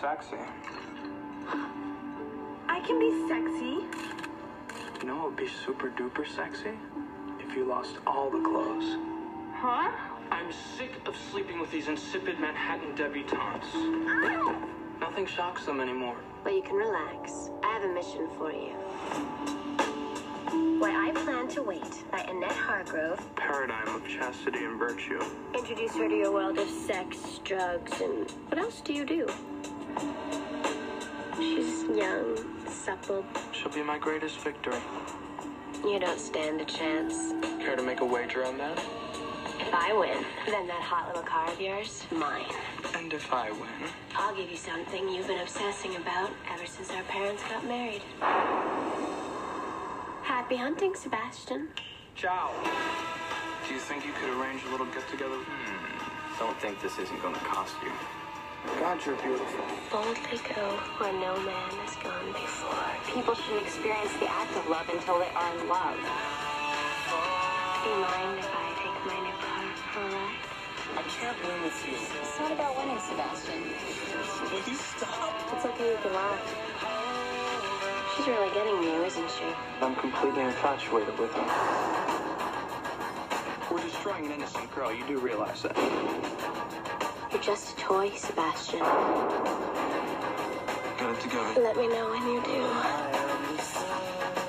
glad you're not sexy. I can be sexy. You know what would be super duper sexy? If you lost all the clothes. Huh? I'm sick of sleeping with these insipid Manhattan debutantes. Nothing shocks them anymore. But you can relax. I have a mission for you. Why I Plan to Wait by Annette Hargrove. Paradigm of chastity and virtue. Introduce her to your world of sex, drugs, and what else do you do? She's young, supple. She'll be my greatest victory. You don't stand a chance. Care to make a wager on that? If I win, then that hot little car of yours, mine. And if I win? I'll give you something you've been obsessing about ever since our parents got married. Happy hunting, Sebastian. Ciao. Do you think you could arrange a little get together? Hmm. Don't think this isn't going to cost you. God, you're beautiful. Boldly go where no man has gone before. People shouldn't experience the act of love until they are in love. Do you mind if I take my new car for a ride? I can't win with you. It's not about winning, Sebastian. Will you stop? It's okay, you can laugh. She's really getting you, isn't she? I'm completely infatuated with her. We're destroying an innocent girl. You do realize that. You're just a toy, Sebastian. Get it together. Let me know when you do.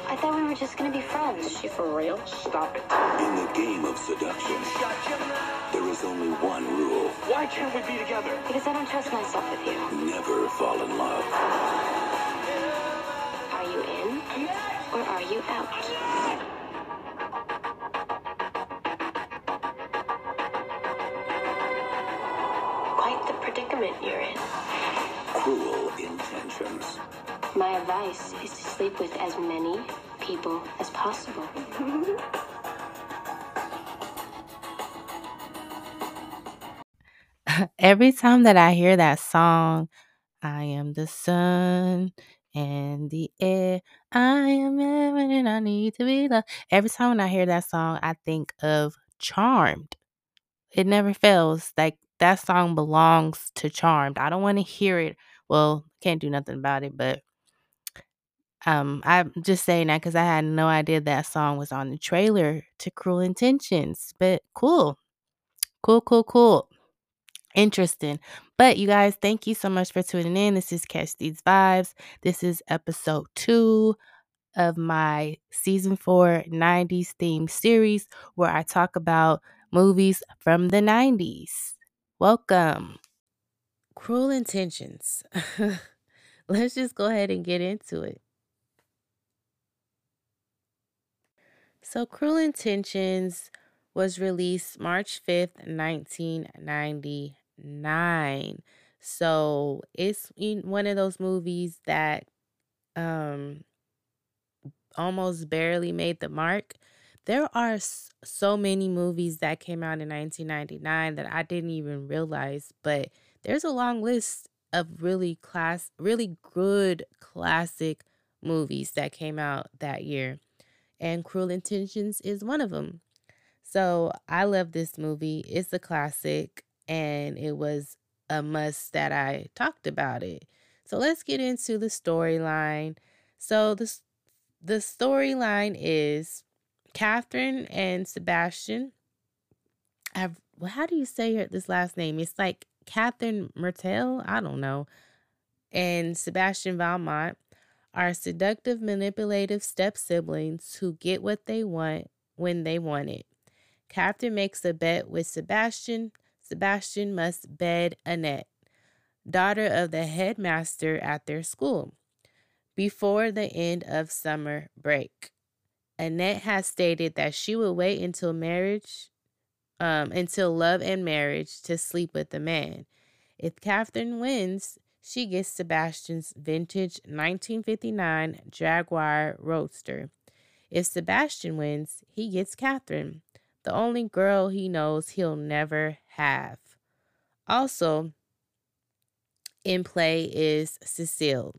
I thought we were just gonna be friends. Is she for real? Stop it. In the game of seduction, there is only one rule. Why can't we be together? Because I don't trust myself with you. Never fall in love. Are you in or are you out? Predicament you're in. Cruel intentions. My advice is to sleep with as many people as possible. Every time that I hear that song, I am the sun and the air. I am everything I need to be loved. Every time when I hear that song, I think of Charmed. It never fails. Like that song belongs to Charmed. I don't want to hear it. Well, can't do nothing about it, but um, I'm just saying that because I had no idea that song was on the trailer to Cruel Intentions. But cool, cool, cool, cool. Interesting. But you guys, thank you so much for tuning in. This is Catch These Vibes. This is episode two of my season four 90s theme series where I talk about movies from the 90s. Welcome. Cruel Intentions. Let's just go ahead and get into it. So, Cruel Intentions was released March 5th, 1999. So, it's one of those movies that um almost barely made the mark. There are so many movies that came out in 1999 that I didn't even realize, but there's a long list of really class really good classic movies that came out that year and Cruel Intentions is one of them. So I love this movie. It's a classic, and it was a must that I talked about it. So let's get into the storyline. So the the storyline is Catherine and Sebastian. I've well, how do you say this last name? It's like Catherine Mertel. I don't know. And Sebastian Valmont are seductive, manipulative step siblings who get what they want when they want it. Captain makes a bet with Sebastian. Sebastian must bed Annette, daughter of the headmaster at their school, before the end of summer break. Annette has stated that she will wait until marriage, um, until love and marriage to sleep with the man. If Catherine wins, she gets Sebastian's vintage 1959 Jaguar Roadster. If Sebastian wins, he gets Catherine, the only girl he knows he'll never have. Also, in play is Cecile.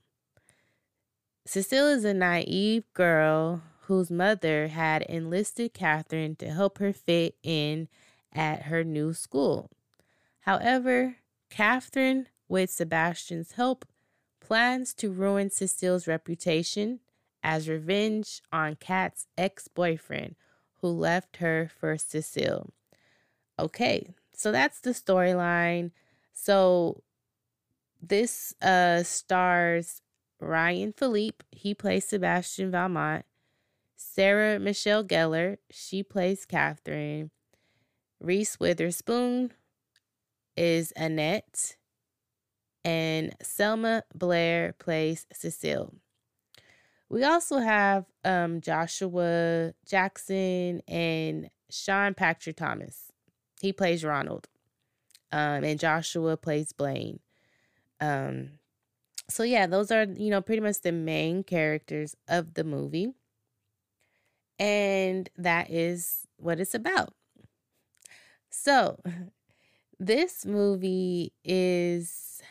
Cecile is a naive girl whose mother had enlisted Catherine to help her fit in at her new school. However, Catherine with Sebastian's help, plans to ruin Cecile's reputation as revenge on Kat's ex boyfriend who left her for Cecile. Okay, so that's the storyline. So this uh stars Ryan Phillippe, he plays Sebastian Valmont. Sarah Michelle Gellar, she plays Catherine. Reese Witherspoon is Annette. And Selma Blair plays Cecile. We also have um, Joshua Jackson and Sean Patrick Thomas. He plays Ronald. Um, and Joshua plays Blaine. Um, so yeah, those are, you know, pretty much the main characters of the movie. And that is what it's about. So, this movie is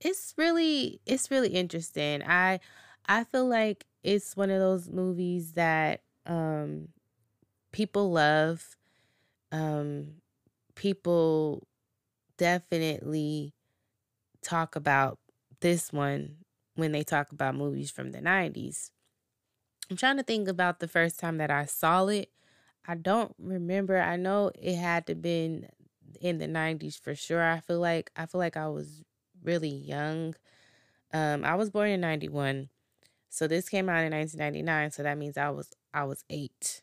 it's really it's really interesting. I I feel like it's one of those movies that um people love. Um people definitely talk about this one when they talk about movies from the 90s. I'm trying to think about the first time that I saw it. I don't remember. I know it had to been in the 90s for sure. I feel like I feel like I was really young. Um I was born in 91. So this came out in 1999, so that means I was I was 8.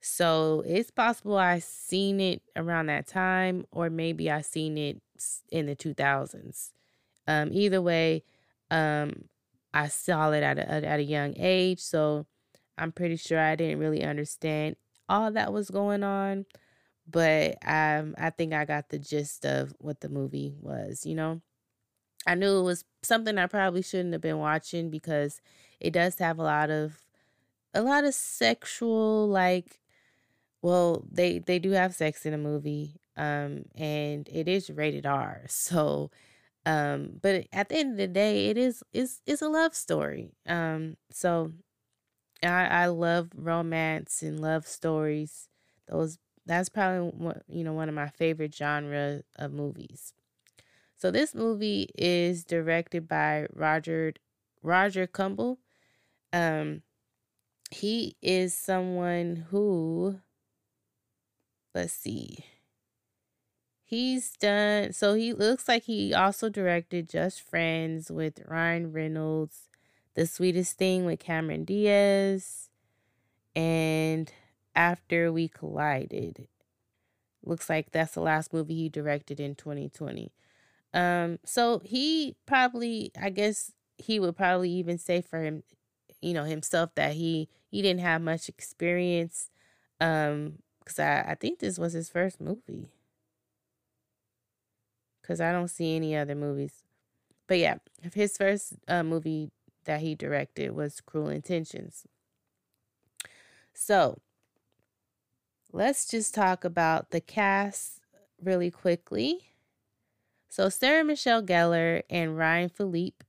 So it's possible I seen it around that time or maybe I seen it in the 2000s. Um, either way, um, I saw it at a, at a young age, so I'm pretty sure I didn't really understand all that was going on, but um, I think I got the gist of what the movie was. You know, I knew it was something I probably shouldn't have been watching because it does have a lot of a lot of sexual like well they they do have sex in a movie um and it is rated R so um, but at the end of the day, it is is is a love story. Um, so I I love romance and love stories. Those that's probably one, you know one of my favorite genre of movies. So this movie is directed by Roger Roger Kumble. Um, he is someone who let's see He's done so he looks like he also directed Just Friends with Ryan Reynolds, The Sweetest Thing with Cameron Diaz, and After We Collided. Looks like that's the last movie he directed in 2020. Um so he probably I guess he would probably even say for him you know himself that he he didn't have much experience um cuz I I think this was his first movie because I don't see any other movies. But yeah, his first uh, movie that he directed was Cruel Intentions. So let's just talk about the cast really quickly. So Sarah Michelle Gellar and Ryan Phillippe,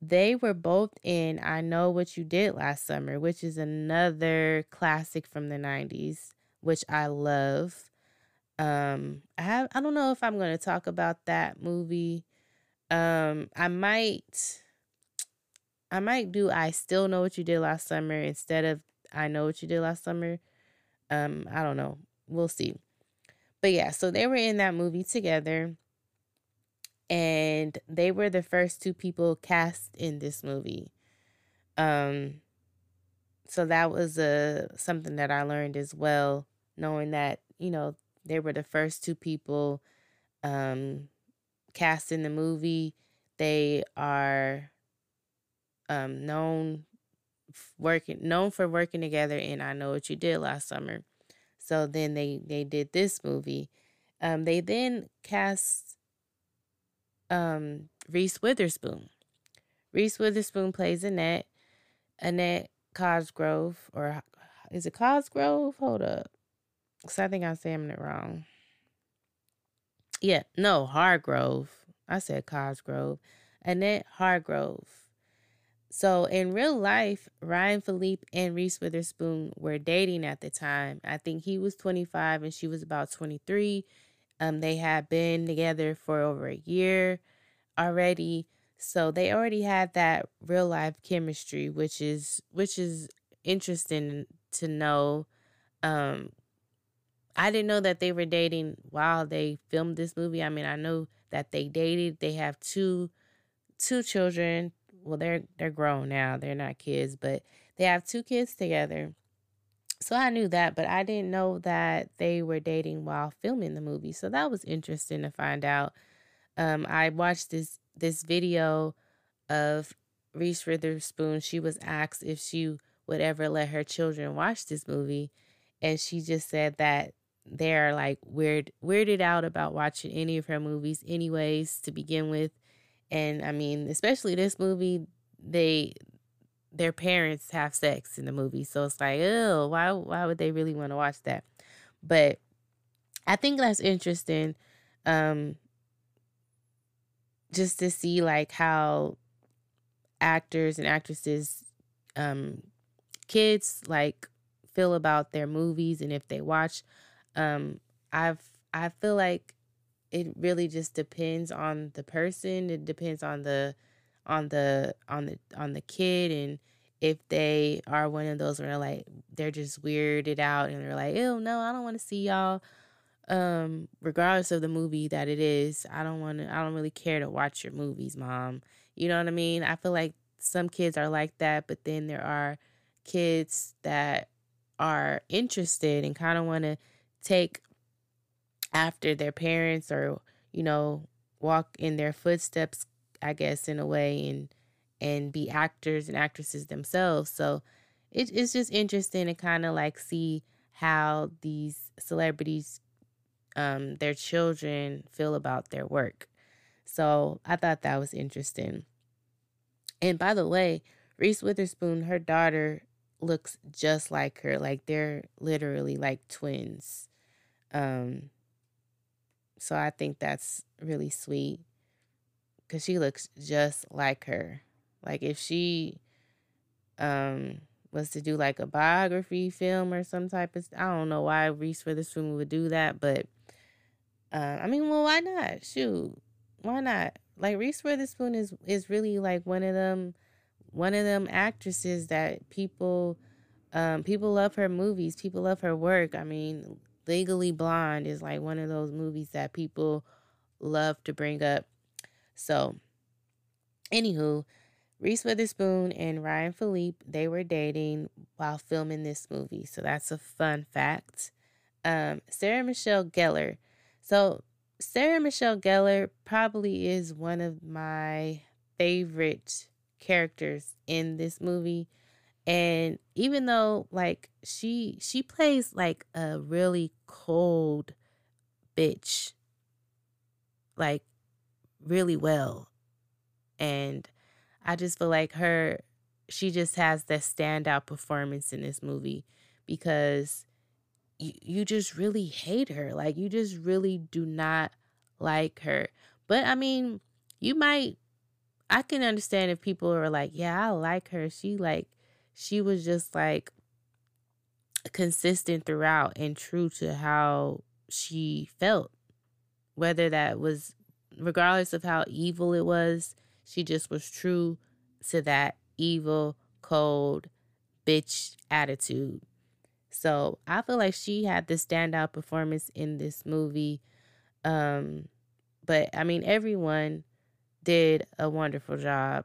they were both in I Know What You Did Last Summer, which is another classic from the 90s, which I love. Um, I have I don't know if I'm gonna talk about that movie. Um, I might I might do I still know what you did last summer instead of I know what you did last summer. Um, I don't know. We'll see. But yeah, so they were in that movie together. And they were the first two people cast in this movie. Um so that was a uh, something that I learned as well, knowing that, you know, they were the first two people um, cast in the movie. They are um, known working known for working together and I Know What You Did Last Summer. So then they they did this movie. Um, they then cast um, Reese Witherspoon. Reese Witherspoon plays Annette. Annette Cosgrove, or is it Cosgrove? Hold up. Because I think I'm saying it wrong. Yeah, no, Hargrove. I said Cosgrove. Annette Hargrove. So in real life, Ryan Phillippe and Reese Witherspoon were dating at the time. I think he was 25 and she was about 23. Um, they had been together for over a year already, so they already had that real life chemistry, which is which is interesting to know. Um, I didn't know that they were dating while they filmed this movie. I mean, I know that they dated. They have two two children. Well, they're they're grown now. They're not kids, but they have two kids together. So I knew that, but I didn't know that they were dating while filming the movie. So that was interesting to find out. Um, I watched this this video of Reese Witherspoon. She was asked if she would ever let her children watch this movie, and she just said that they're like weird weirded out about watching any of her movies anyways to begin with and i mean especially this movie they their parents have sex in the movie so it's like oh why why would they really want to watch that? But i think that's interesting um just to see like how actors and actresses um kids like feel about their movies and if they watch um, I've I feel like it really just depends on the person. It depends on the on the on the on the kid and if they are one of those where they're like they're just weirded out and they're like, oh no, I don't want to see y'all. Um, regardless of the movie that it is, I don't want to. I don't really care to watch your movies, mom. You know what I mean? I feel like some kids are like that, but then there are kids that are interested and kind of want to take after their parents or you know walk in their footsteps i guess in a way and and be actors and actresses themselves. So it, it's just interesting to kind of like see how these celebrities um their children feel about their work. So i thought that was interesting. And by the way reese witherspoon her daughter looks just like her like they're literally like twins. Um, so I think that's really sweet because she looks just like her. Like if she um was to do like a biography film or some type of I don't know why Reese Witherspoon would do that, but uh, I mean, well, why not? Shoot, why not? Like Reese Witherspoon is is really like one of them, one of them actresses that people, um, people love her movies. People love her work. I mean, Legally Blonde is like one of those movies that people love to bring up. So, anywho, Reese Witherspoon and Ryan Phillippe, they were dating while filming this movie. So that's a fun fact. Um, Sarah Michelle Gellar. So Sarah Michelle Gellar probably is one of my favorite characters in this movie and even though like she she plays like a really cold bitch like really well. And i just feel like her she just has that standout performance in this movie because you, you just really hate her. Like you just really do not like her. But i mean you might i can understand if people are like yeah i like her. She like she was just like consistent throughout and true to how she felt. Whether that was, regardless of how evil it was, she just was true to that evil, cold, bitch attitude. So I feel like she had the standout performance in this movie. Um, but I mean, everyone did a wonderful job.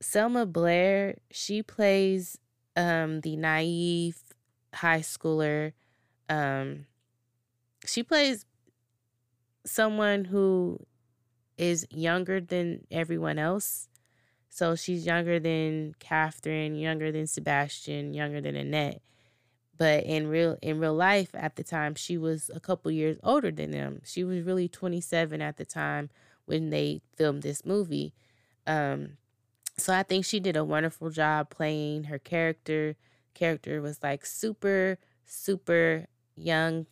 Selma Blair, she plays um, the naive high schooler. Um, she plays someone who is younger than everyone else. So she's younger than Catherine, younger than Sebastian, younger than Annette. But in real in real life at the time, she was a couple years older than them. She was really 27 at the time when they filmed this movie. Um, so I think she did a wonderful job playing her character. Character was like super, super young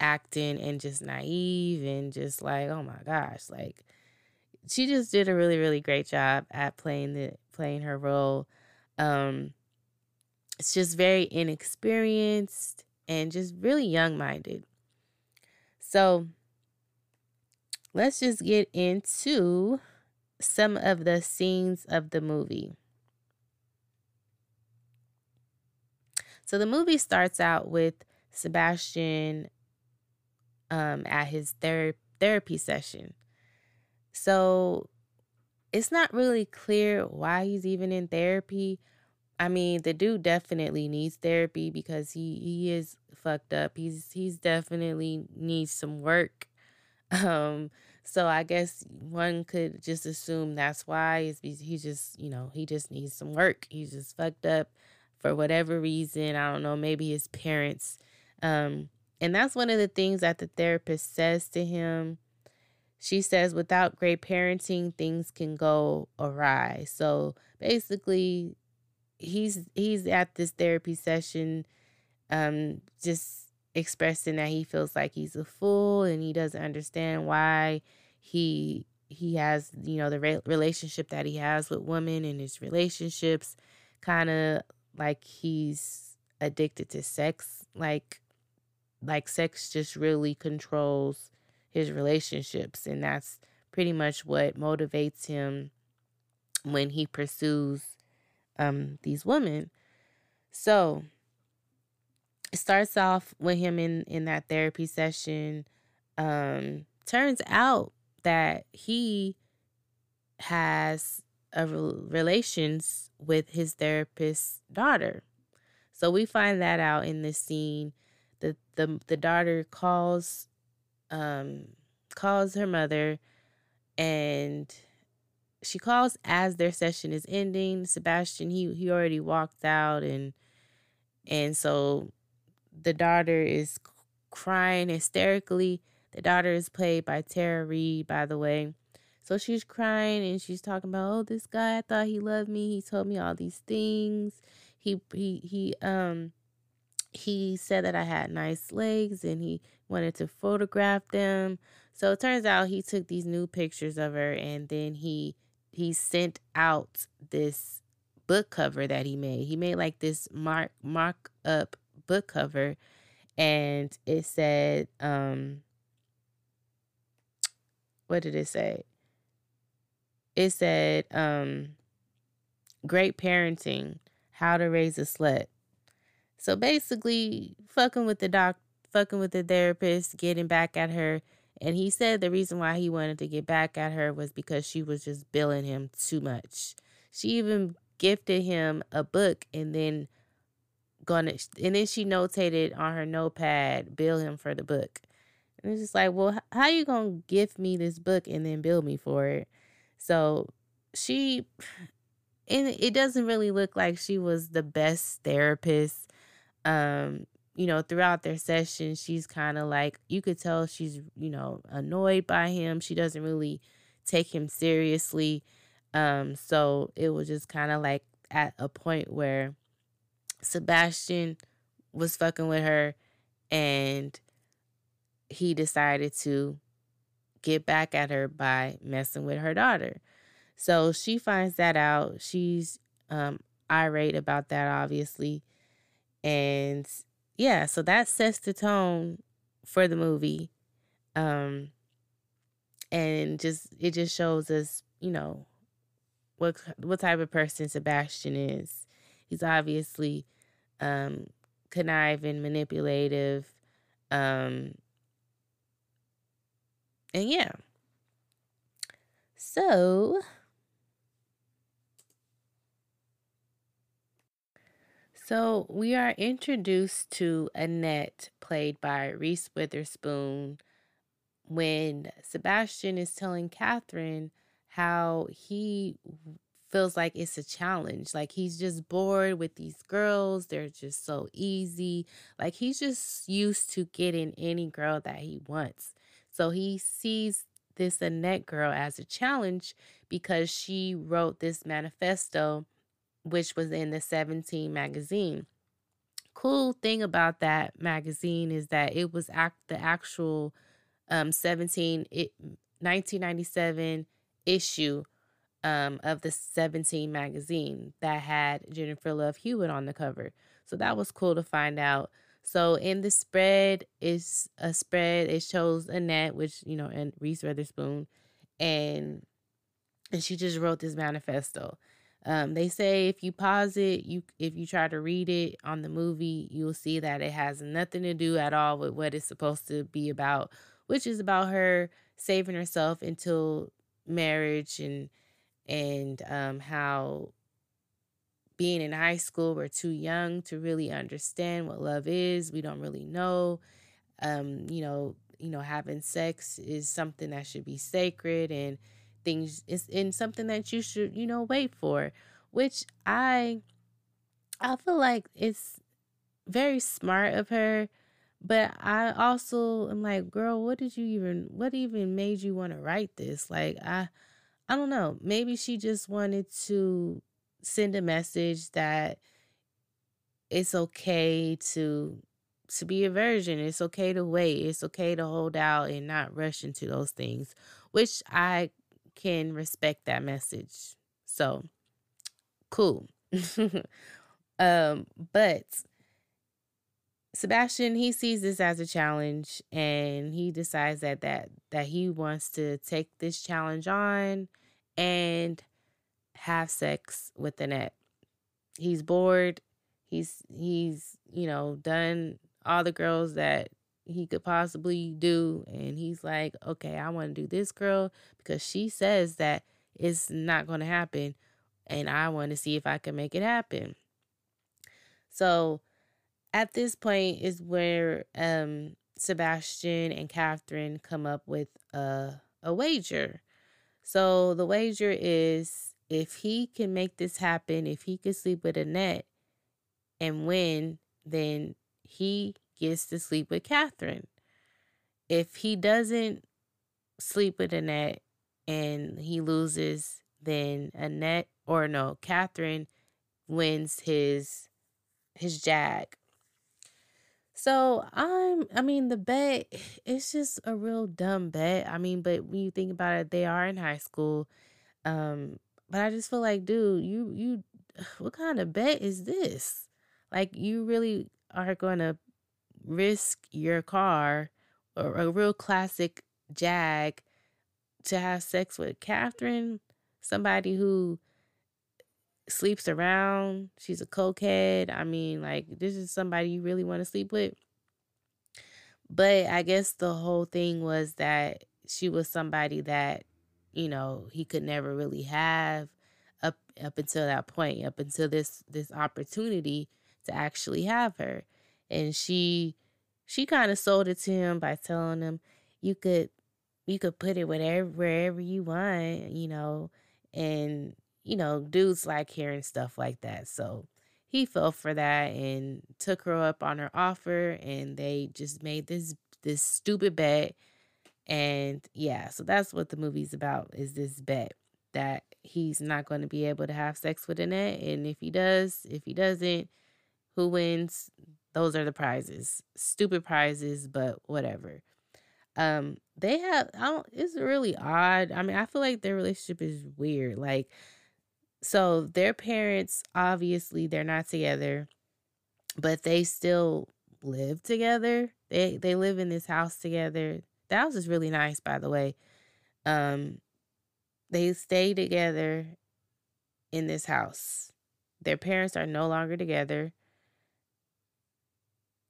acting and just naive and just like, oh my gosh, like she just did a really, really great job at playing the playing her role. Um it's just very inexperienced and just really young minded. So let's just get into some of the scenes of the movie. So the movie starts out with Sebastian um, at his ther- therapy session. So it's not really clear why he's even in therapy. I mean, the dude definitely needs therapy because he he is fucked up. He's he's definitely needs some work. Um so I guess one could just assume that's why he just, you know, he just needs some work. He's just fucked up for whatever reason. I don't know, maybe his parents um and that's one of the things that the therapist says to him. She says, without great parenting, things can go awry. So basically, he's he's at this therapy session, um, just expressing that he feels like he's a fool and he doesn't understand why he he has you know the re- relationship that he has with women and his relationships kind of like he's addicted to sex like like sex just really controls his relationships and that's pretty much what motivates him when he pursues um these women. So it starts off with him in in that therapy session um turns out that he has a relations with his therapist's daughter. So we find that out in this scene. The the the daughter calls um calls her mother and she calls as their session is ending. Sebastian he he already walked out and and so the daughter is crying hysterically the daughter is played by tara reid by the way so she's crying and she's talking about oh this guy i thought he loved me he told me all these things he he he um he said that I had nice legs and he wanted to photograph them. So it turns out he took these new pictures of her and then he he sent out this book cover that he made. He made like this mark mark up book cover and it said um what did it say? It said um great parenting, how to raise a slut. So basically, fucking with the doc, fucking with the therapist, getting back at her. And he said the reason why he wanted to get back at her was because she was just billing him too much. She even gifted him a book and then gonna and then she notated on her notepad bill him for the book. And it's just like, well, how you gonna gift me this book and then bill me for it? So she and it doesn't really look like she was the best therapist um you know throughout their session she's kind of like you could tell she's you know annoyed by him she doesn't really take him seriously um so it was just kind of like at a point where sebastian was fucking with her and he decided to get back at her by messing with her daughter so she finds that out she's um irate about that obviously and yeah, so that sets the tone for the movie. Um and just it just shows us, you know, what what type of person Sebastian is. He's obviously um conniving, manipulative, um and yeah. So So we are introduced to Annette, played by Reese Witherspoon, when Sebastian is telling Catherine how he feels like it's a challenge. Like he's just bored with these girls. They're just so easy. Like he's just used to getting any girl that he wants. So he sees this Annette girl as a challenge because she wrote this manifesto which was in the 17 magazine. Cool thing about that magazine is that it was act the actual um 17 it 1997 issue um of the 17 magazine that had Jennifer Love Hewitt on the cover. So that was cool to find out. So in the spread is a spread. It shows Annette, which you know, and Reese Witherspoon, and and she just wrote this manifesto. Um, they say if you pause it, you if you try to read it on the movie, you'll see that it has nothing to do at all with what it's supposed to be about, which is about her saving herself until marriage and and um, how being in high school we're too young to really understand what love is. We don't really know. Um, you know, you know, having sex is something that should be sacred and things is in something that you should you know wait for which i i feel like it's very smart of her but i also am like girl what did you even what even made you want to write this like i i don't know maybe she just wanted to send a message that it's okay to to be a virgin it's okay to wait it's okay to hold out and not rush into those things which i can respect that message. So cool. um, but Sebastian he sees this as a challenge and he decides that that that he wants to take this challenge on and have sex with Annette. He's bored. He's he's, you know, done all the girls that he could possibly do. And he's like, okay, I want to do this girl because she says that it's not going to happen. And I want to see if I can make it happen. So at this point is where um, Sebastian and Catherine come up with a, a wager. So the wager is if he can make this happen, if he could sleep with Annette and win, then he gets to sleep with Catherine. If he doesn't sleep with Annette and he loses, then Annette or no, Catherine wins his his jag. So I'm I mean the bet it's just a real dumb bet. I mean, but when you think about it, they are in high school. Um, but I just feel like, dude, you you what kind of bet is this? Like you really are gonna risk your car or a real classic Jag to have sex with Catherine, somebody who sleeps around. She's a cokehead. I mean, like, this is somebody you really want to sleep with. But I guess the whole thing was that she was somebody that, you know, he could never really have up up until that point, up until this this opportunity to actually have her and she she kind of sold it to him by telling him you could you could put it whatever wherever you want, you know, and you know, dudes like hearing stuff like that. So he fell for that and took her up on her offer and they just made this this stupid bet. And yeah, so that's what the movie's about is this bet that he's not going to be able to have sex with Annette and if he does, if he doesn't, who wins? those are the prizes. Stupid prizes, but whatever. Um, they have I don't it's really odd. I mean, I feel like their relationship is weird. Like so their parents obviously they're not together, but they still live together. They they live in this house together. The house is really nice, by the way. Um, they stay together in this house. Their parents are no longer together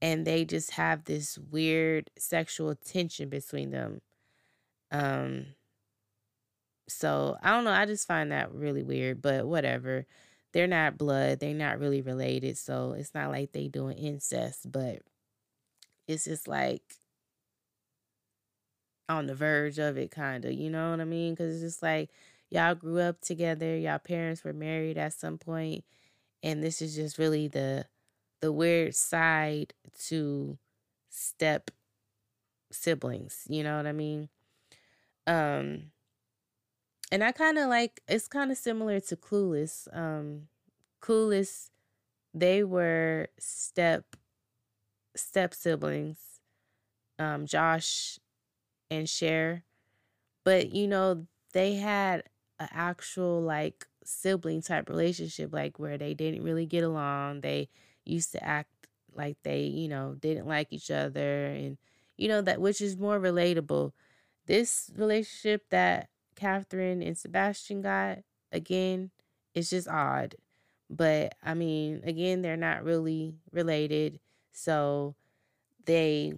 and they just have this weird sexual tension between them. Um so I don't know, I just find that really weird, but whatever. They're not blood, they're not really related, so it's not like they doing incest, but it's just like on the verge of it kind of, you know what I mean? Cuz it's just like y'all grew up together, y'all parents were married at some point, and this is just really the the weird side to step siblings, you know what I mean? Um and I kind of like it's kind of similar to Clueless. Um Clueless they were step step siblings. Um Josh and Cher. But you know, they had an actual like sibling type relationship like where they didn't really get along. They used to act like they, you know, didn't like each other and you know that which is more relatable. This relationship that Catherine and Sebastian got again, it's just odd. But I mean, again, they're not really related. So they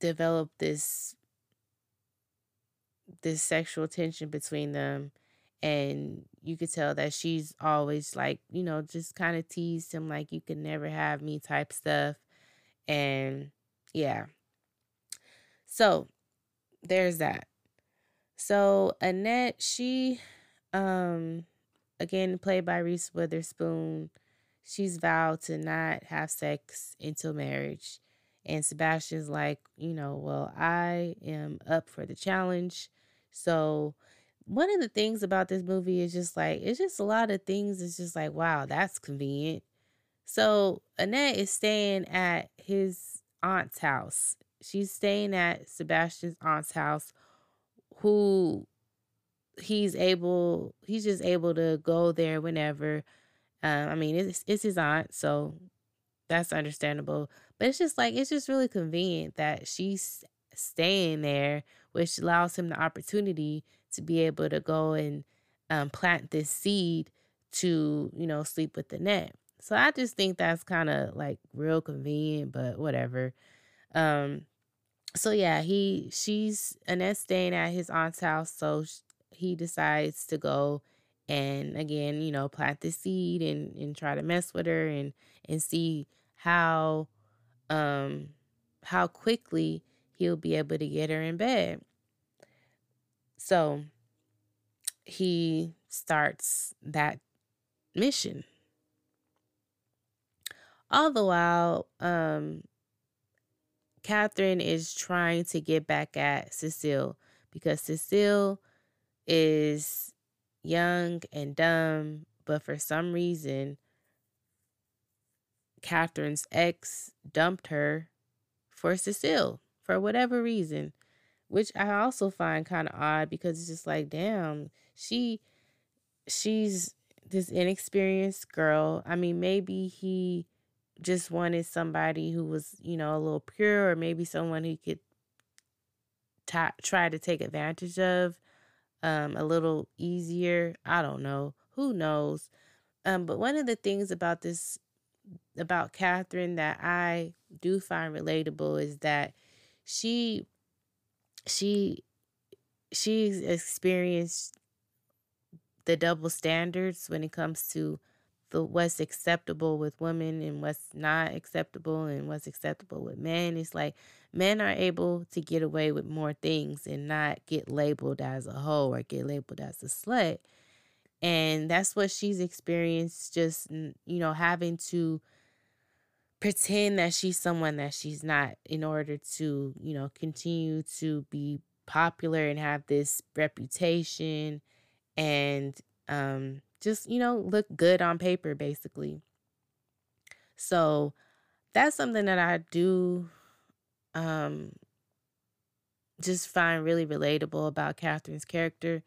develop this this sexual tension between them and you could tell that she's always like you know just kind of teased him like you can never have me type stuff and yeah so there's that so annette she um again played by reese witherspoon she's vowed to not have sex until marriage. And sebastian's like you know well i am up for the challenge. So one of the things about this movie is just like it's just a lot of things it's just like wow that's convenient. So annette is staying at his aunt's house. She's staying at sebastian's aunt's house who he's able he's just able to go there whenever um, i mean it's, it's his aunt so that's understandable but it's just like it's just really convenient that she's staying there which allows him the opportunity to be able to go and um, plant this seed to, you know, sleep with Annette. So I just think that's kind of like real convenient, but whatever. Um, so yeah, he she's Annette staying at his aunt's house, so he decides to go and again, you know, plant the seed and and try to mess with her and and see how um how quickly he'll be able to get her in bed. So he starts that mission. All the while, um, Catherine is trying to get back at Cecile because Cecile is young and dumb, but for some reason, Catherine's ex dumped her for Cecile for whatever reason which I also find kind of odd because it's just like, damn, she she's this inexperienced girl. I mean, maybe he just wanted somebody who was, you know, a little pure or maybe someone who could t- try to take advantage of um a little easier. I don't know. Who knows? Um but one of the things about this about Catherine that I do find relatable is that she she she's experienced the double standards when it comes to the what's acceptable with women and what's not acceptable and what's acceptable with men. It's like men are able to get away with more things and not get labeled as a hoe or get labeled as a slut. And that's what she's experienced just you know having to pretend that she's someone that she's not in order to, you know, continue to be popular and have this reputation and um just, you know, look good on paper basically. So that's something that I do um just find really relatable about Catherine's character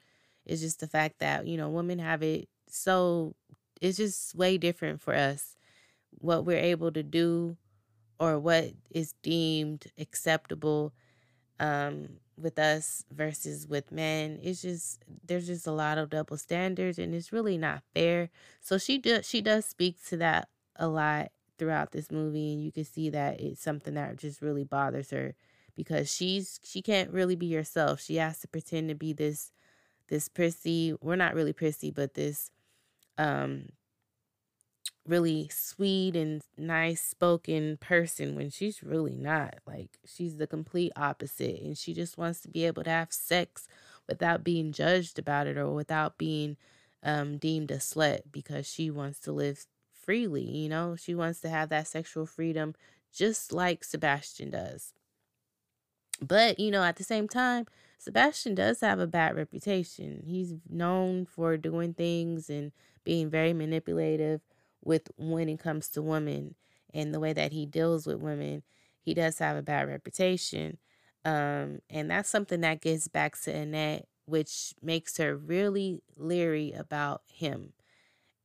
is just the fact that, you know, women have it so it's just way different for us what we're able to do or what is deemed acceptable um, with us versus with men. It's just there's just a lot of double standards and it's really not fair. So she does she does speak to that a lot throughout this movie and you can see that it's something that just really bothers her because she's she can't really be herself. She has to pretend to be this this prissy, we're not really prissy, but this um really sweet and nice spoken person when she's really not. Like she's the complete opposite and she just wants to be able to have sex without being judged about it or without being um deemed a slut because she wants to live freely, you know? She wants to have that sexual freedom just like Sebastian does. But, you know, at the same time, Sebastian does have a bad reputation. He's known for doing things and being very manipulative with when it comes to women and the way that he deals with women, he does have a bad reputation. Um, and that's something that gets back to Annette, which makes her really leery about him.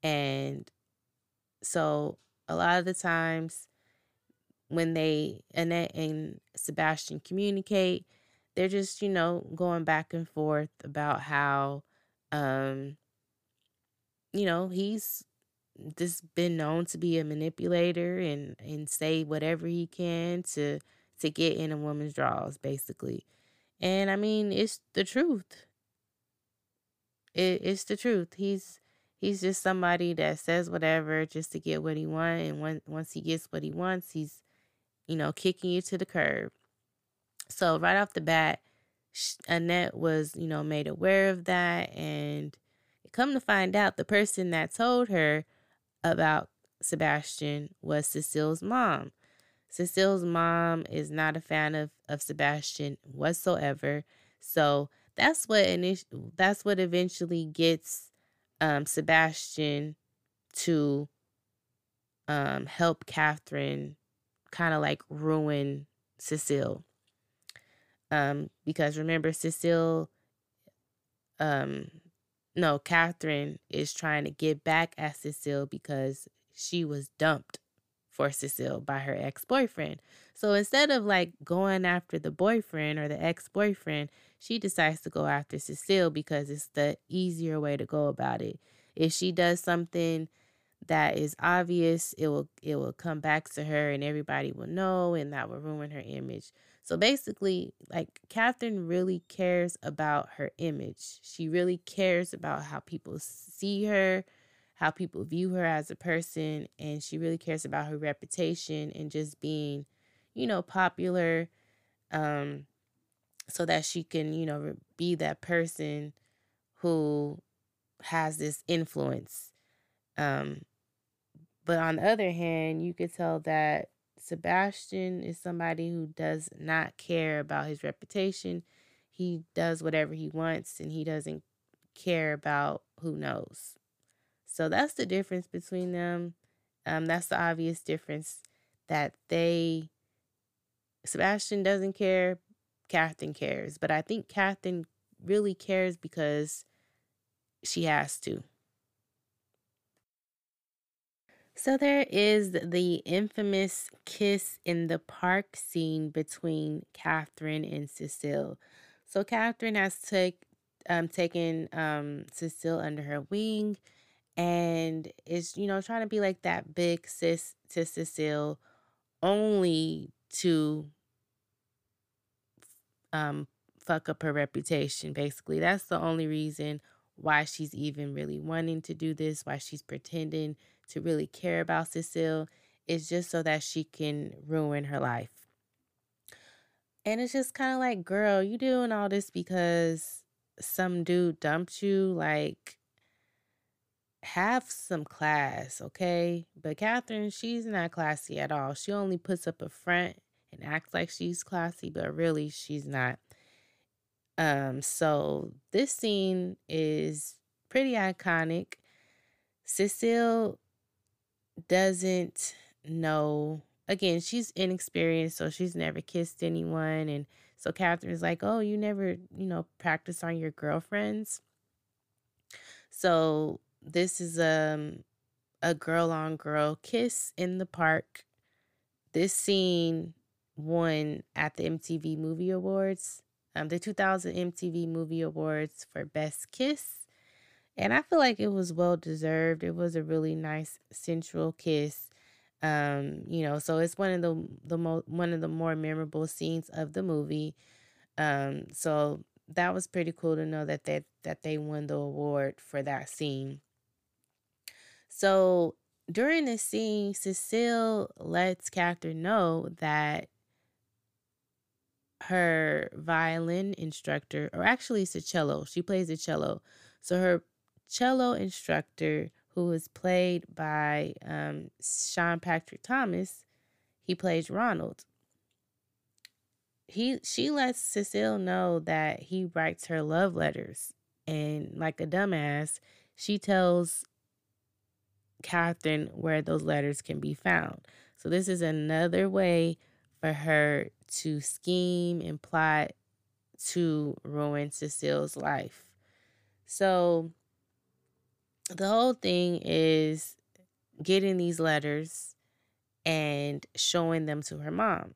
And so a lot of the times when they Annette and Sebastian communicate, they're just, you know, going back and forth about how um you know, he's just been known to be a manipulator and and say whatever he can to to get in a woman's drawers basically. And I mean, it's the truth. It, it's the truth. He's he's just somebody that says whatever just to get what he wants and when, once he gets what he wants, he's you know, kicking you to the curb. So right off the bat, Annette was, you know, made aware of that and come to find out the person that told her about Sebastian was Cecile's mom. Cecile's mom is not a fan of, of Sebastian whatsoever. So that's what init- that's what eventually gets um, Sebastian to um, help Catherine kind of like ruin Cecile. Um, because remember, Cecile, um, no, Catherine is trying to get back at Cecile because she was dumped for Cecile by her ex boyfriend. So instead of like going after the boyfriend or the ex boyfriend, she decides to go after Cecile because it's the easier way to go about it. If she does something that is obvious, it will it will come back to her and everybody will know and that will ruin her image. So basically, like Catherine really cares about her image. She really cares about how people see her, how people view her as a person, and she really cares about her reputation and just being, you know, popular um so that she can, you know, be that person who has this influence um but on the other hand, you could tell that Sebastian is somebody who does not care about his reputation. He does whatever he wants and he doesn't care about who knows. So that's the difference between them. Um, that's the obvious difference that they, Sebastian doesn't care, Catherine cares. But I think Catherine really cares because she has to. So there is the infamous kiss in the park scene between Catherine and Cecile. So Catherine has take, um, taken um, Cecile under her wing and is, you know, trying to be like that big sis to Cecile only to um, fuck up her reputation, basically. That's the only reason why she's even really wanting to do this, why she's pretending to really care about Cecile is just so that she can ruin her life. And it's just kind of like, girl, you doing all this because some dude dumped you. Like, have some class, okay? But Catherine, she's not classy at all. She only puts up a front and acts like she's classy, but really she's not. Um, so this scene is pretty iconic. Cecile doesn't know again she's inexperienced so she's never kissed anyone and so catherine's like oh you never you know practice on your girlfriends? So this is um a girl on girl kiss in the park. This scene won at the mtv movie awards um, the 2000 mtv movie awards for best kiss and I feel like it was well deserved. It was a really nice sensual kiss. Um, you know, so it's one of the the most one of the more memorable scenes of the movie. Um, so that was pretty cool to know that that that they won the award for that scene. So during this scene, Cecile lets Catherine know that her violin instructor, or actually it's a cello, she plays the cello. So her cello instructor who is played by um, Sean Patrick Thomas. He plays Ronald. He she lets Cecile know that he writes her love letters, and like a dumbass, she tells Catherine where those letters can be found. So this is another way for her to scheme and plot to ruin Cecile's life. So the whole thing is getting these letters and showing them to her mom.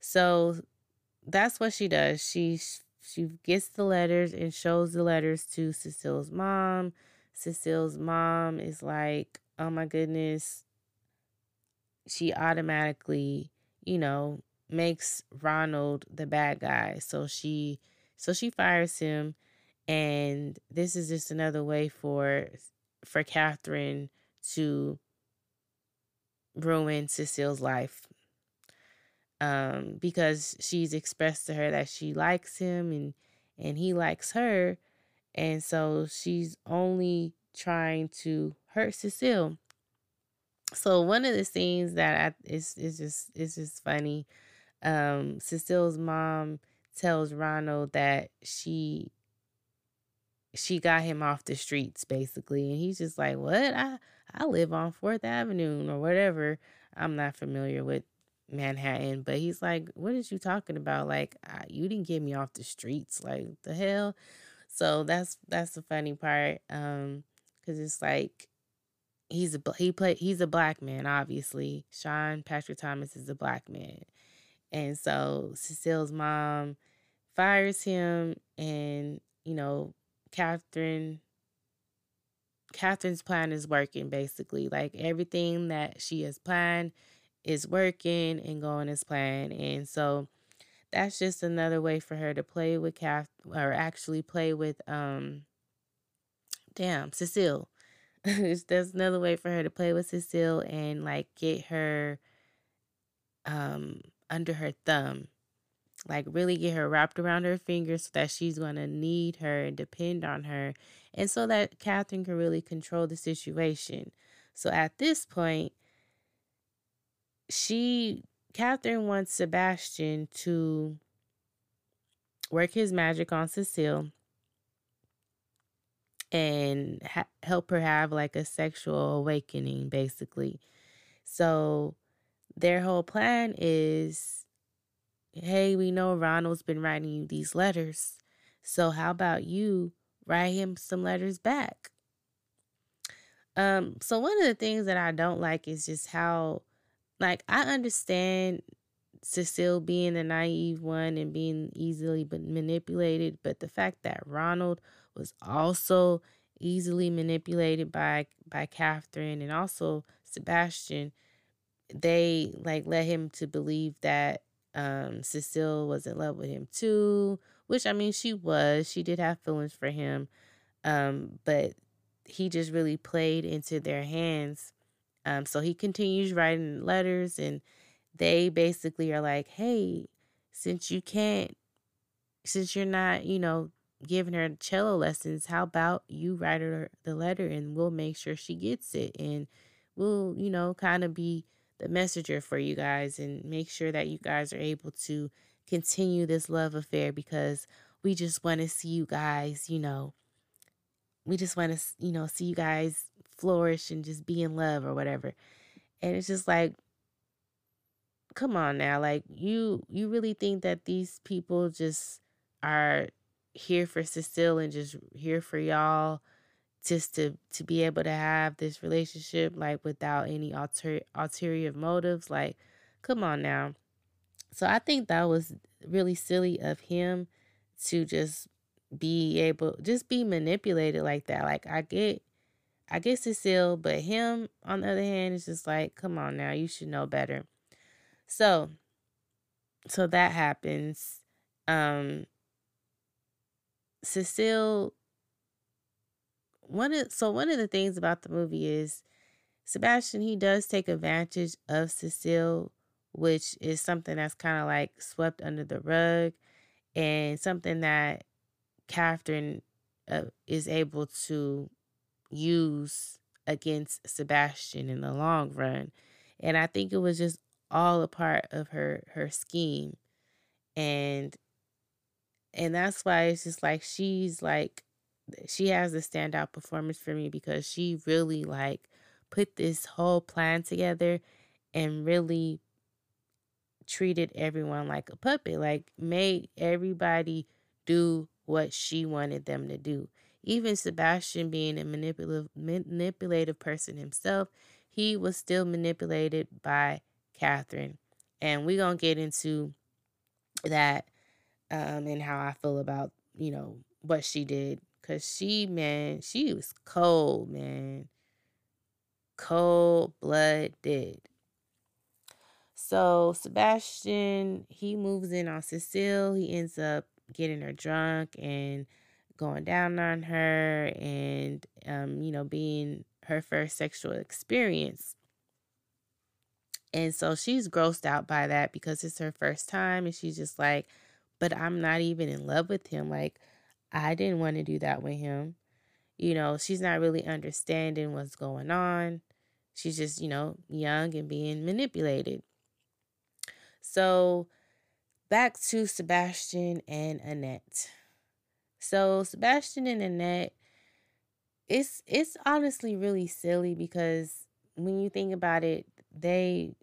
So that's what she does. She she gets the letters and shows the letters to Cecile's mom. Cecile's mom is like, "Oh my goodness." She automatically, you know, makes Ronald the bad guy. So she so she fires him and this is just another way for for Catherine to ruin Cecile's life. Um, because she's expressed to her that she likes him and and he likes her, and so she's only trying to hurt Cecile. So one of the scenes that I, is is just is just funny. Um, Cecile's mom tells Ronald that she she got him off the streets basically and he's just like what? I i live on fourth avenue or whatever. I'm not familiar with manhattan but he's like what is you talking about? Like I, you didn't get me off the streets. Like the hell? So that's that's the funny part um because it's like he's a he play he's a black man obviously. Sean patrick thomas is a black man. And so cecile's mom fires him and you know Catherine Catherine's plan is working basically. Like everything that she has planned is working and going as planned. And so that's just another way for her to play with Kath or actually play with um damn Cecile. that's another way for her to play with Cecile and like get her um under her thumb like really get her wrapped around her finger so that she's going to need her and depend on her and so that catherine can really control the situation. So at this point she catherine wants sebastian to work his magic on cecile and ha- help her have like a sexual awakening basically. So their whole plan is hey, we know Ronald's been writing you these letters. So how about you write him some letters back? Um, so one of the things that I don't like is just how like I understand Cecile being the naive one and being easily manipulated, but the fact that Ronald was also easily manipulated by by Catherine and also Sebastian, they like led him to believe that um, Cecile was in love with him too, which I mean, she was. She did have feelings for him, um, but he just really played into their hands. Um, so he continues writing letters, and they basically are like, hey, since you can't, since you're not, you know, giving her cello lessons, how about you write her the letter and we'll make sure she gets it and we'll, you know, kind of be the messenger for you guys and make sure that you guys are able to continue this love affair because we just want to see you guys, you know, we just want to, you know, see you guys flourish and just be in love or whatever. And it's just like, come on now, like you, you really think that these people just are here for Cecile and just here for y'all just to to be able to have this relationship like without any alter ulterior motives like come on now. So i think that was really silly of him to just be able just be manipulated like that. Like i get i get cecile but him on the other hand is just like come on now you should know better. So so that happens. Um cecile one of so one of the things about the movie is Sebastian he does take advantage of Cecile, which is something that's kind of like swept under the rug, and something that Catherine uh, is able to use against Sebastian in the long run, and I think it was just all a part of her her scheme, and and that's why it's just like she's like she has a standout performance for me because she really like put this whole plan together and really treated everyone like a puppet like made everybody do what she wanted them to do even sebastian being a manipulative manipulative person himself he was still manipulated by Catherine. And we're to get into that um, and how I feel about, you know, what she did. Because she, man, she was cold, man. Cold blooded. So Sebastian, he moves in on Cecile. He ends up getting her drunk and going down on her and um, you know, being her first sexual experience. And so she's grossed out by that because it's her first time and she's just like, but I'm not even in love with him. Like, I didn't want to do that with him. You know, she's not really understanding what's going on. She's just, you know, young and being manipulated. So back to Sebastian and Annette. So Sebastian and Annette, it's it's honestly really silly because when you think about it, they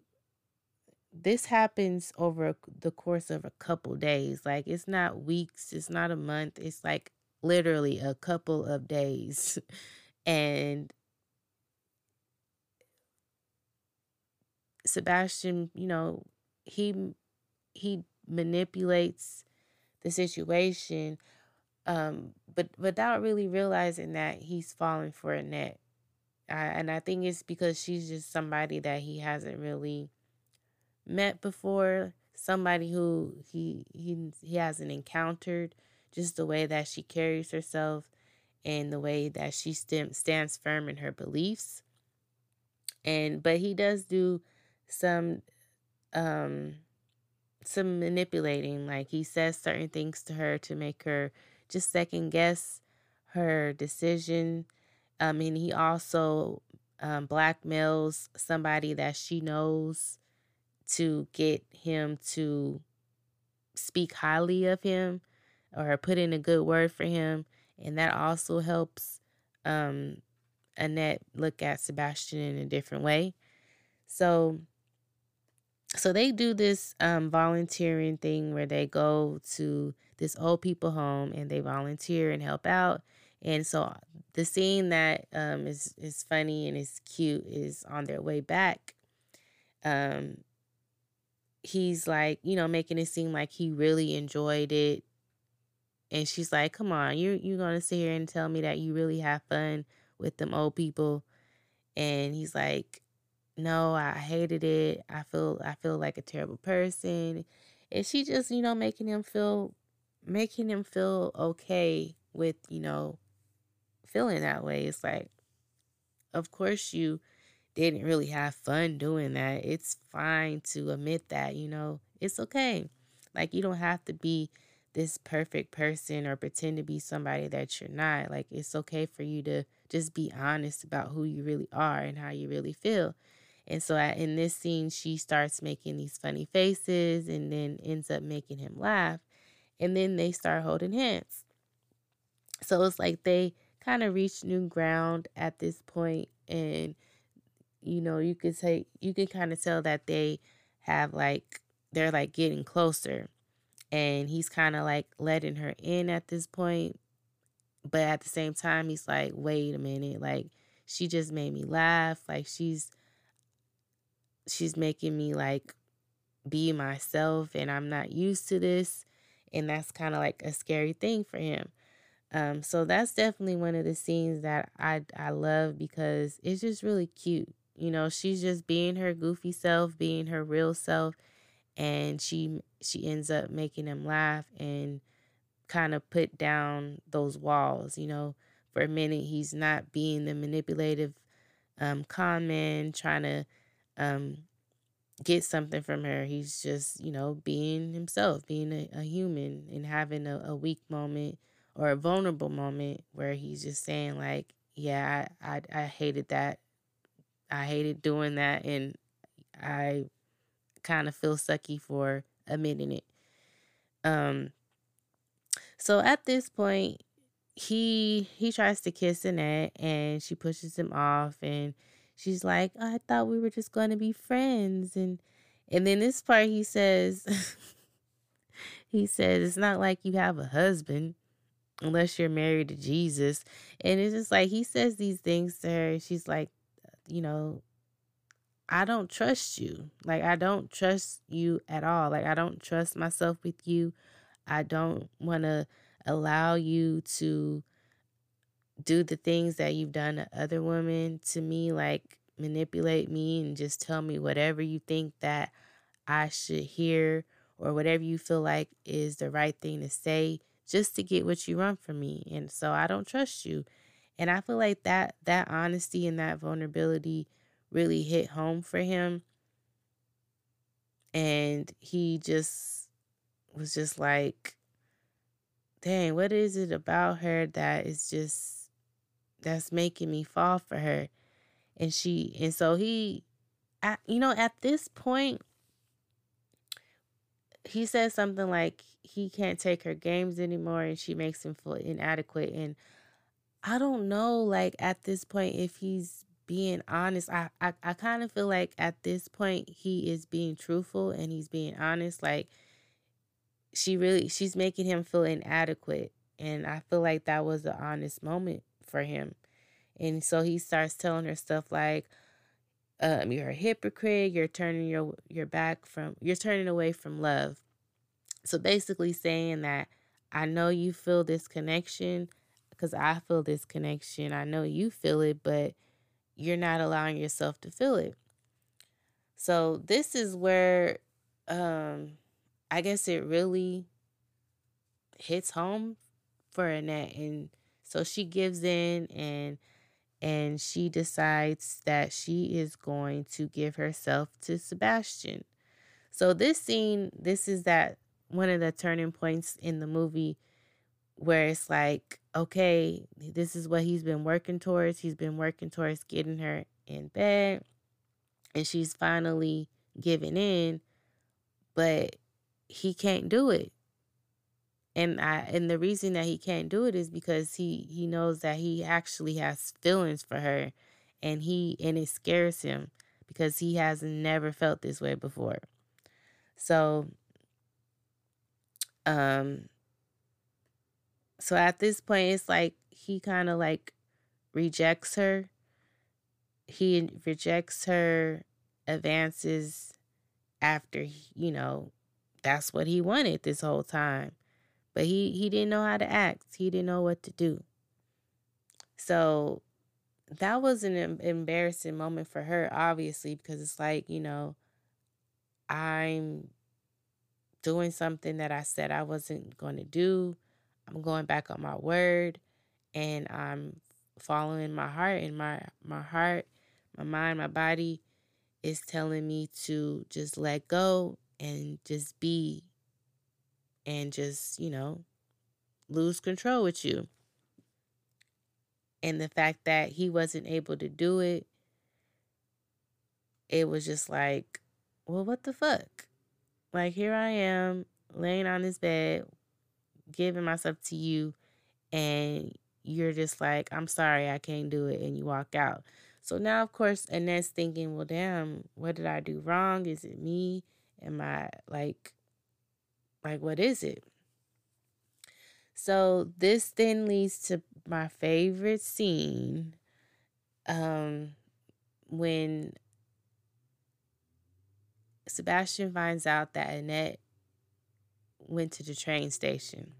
this happens over the course of a couple days. Like it's not weeks, it's not a month, it's like literally a couple of days. and Sebastian, you know, he he manipulates the situation um but without really realizing that he's falling for Annette. I, and I think it's because she's just somebody that he hasn't really met before, somebody who he he he hasn't encountered, just the way that she carries herself and the way that she st- stands firm in her beliefs. And but he does do some um some manipulating like he says certain things to her to make her just second guess her decision um and he also um, blackmails somebody that she knows to get him to speak highly of him or put in a good word for him and that also helps um Annette look at Sebastian in a different way so so they do this um, volunteering thing where they go to this old people home and they volunteer and help out. And so the scene that um, is is funny and is cute is on their way back. Um, he's like, you know, making it seem like he really enjoyed it. And she's like, "Come on, you you're gonna sit here and tell me that you really have fun with them old people?" And he's like, no, I hated it. I feel I feel like a terrible person. And she just, you know, making him feel making him feel okay with, you know, feeling that way. It's like of course you didn't really have fun doing that. It's fine to admit that, you know. It's okay. Like you don't have to be this perfect person or pretend to be somebody that you're not. Like it's okay for you to just be honest about who you really are and how you really feel. And so in this scene, she starts making these funny faces and then ends up making him laugh. And then they start holding hands. So it's like they kind of reach new ground at this point and you know you could say you can kind of tell that they have like they're like getting closer and he's kind of like letting her in at this point but at the same time he's like wait a minute like she just made me laugh like she's she's making me like be myself and I'm not used to this and that's kind of like a scary thing for him. Um so that's definitely one of the scenes that I I love because it's just really cute. You know, she's just being her goofy self, being her real self and she she ends up making him laugh and kind of put down those walls, you know. For a minute he's not being the manipulative um con man trying to um, get something from her. He's just, you know, being himself, being a, a human and having a, a, weak moment or a vulnerable moment where he's just saying, like, yeah, I, I, I hated that. I hated doing that. And I kind of feel sucky for admitting it. Um, so at this point, he he tries to kiss Annette and she pushes him off and she's like, oh, I thought we were just to be friends. And, and then this part, he says, he says, it's not like you have a husband unless you're married to Jesus. And it's just like, he says these things to her. She's like, you know, I don't trust you. Like I don't trust you at all. Like I don't trust myself with you. I don't want to allow you to do the things that you've done to other women to me like manipulate me and just tell me whatever you think that I should hear or whatever you feel like is the right thing to say just to get what you want from me. And so I don't trust you. And I feel like that that honesty and that vulnerability really hit home for him. And he just was just like, dang, what is it about her that is just that's making me fall for her? And she and so he at, you know, at this point, he says something like he can't take her games anymore and she makes him feel inadequate and I don't know like at this point if he's being honest. I I, I kind of feel like at this point he is being truthful and he's being honest like she really she's making him feel inadequate and I feel like that was an honest moment for him. And so he starts telling her stuff like um, you're a hypocrite, you're turning your your back from you're turning away from love. So basically saying that I know you feel this connection because I feel this connection. I know you feel it, but you're not allowing yourself to feel it. So this is where um I guess it really hits home for Annette and so she gives in and and she decides that she is going to give herself to Sebastian. So this scene, this is that one of the turning points in the movie where it's like, okay, this is what he's been working towards. He's been working towards getting her in bed and she's finally giving in, but he can't do it and I and the reason that he can't do it is because he he knows that he actually has feelings for her and he and it scares him because he has never felt this way before. So um so at this point it's like he kind of like rejects her. He rejects her advances after you know that's what he wanted this whole time but he he didn't know how to act. He didn't know what to do. So that was an embarrassing moment for her, obviously, because it's like, you know, I'm doing something that I said I wasn't going to do. I'm going back on my word and I'm following my heart and my my heart, my mind, my body is telling me to just let go and just be and just, you know, lose control with you. And the fact that he wasn't able to do it, it was just like, well, what the fuck? Like, here I am laying on his bed, giving myself to you, and you're just like, I'm sorry, I can't do it. And you walk out. So now, of course, Annette's thinking, well, damn, what did I do wrong? Is it me? Am I like like, what is it? So this then leads to my favorite scene um, when Sebastian finds out that Annette went to the train station.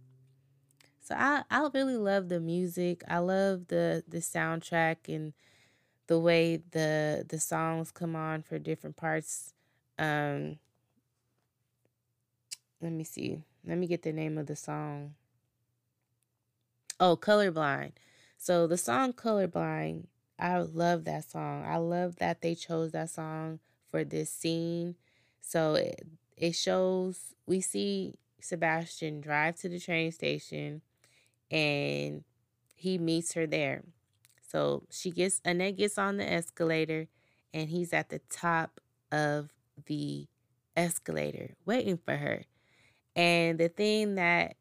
So I, I really love the music. I love the the soundtrack and the way the the songs come on for different parts. Um, let me see. Let me get the name of the song. Oh, Colorblind. So the song Colorblind, I love that song. I love that they chose that song for this scene. So it, it shows we see Sebastian drive to the train station and he meets her there. So she gets Annette gets on the escalator and he's at the top of the escalator waiting for her. And the thing that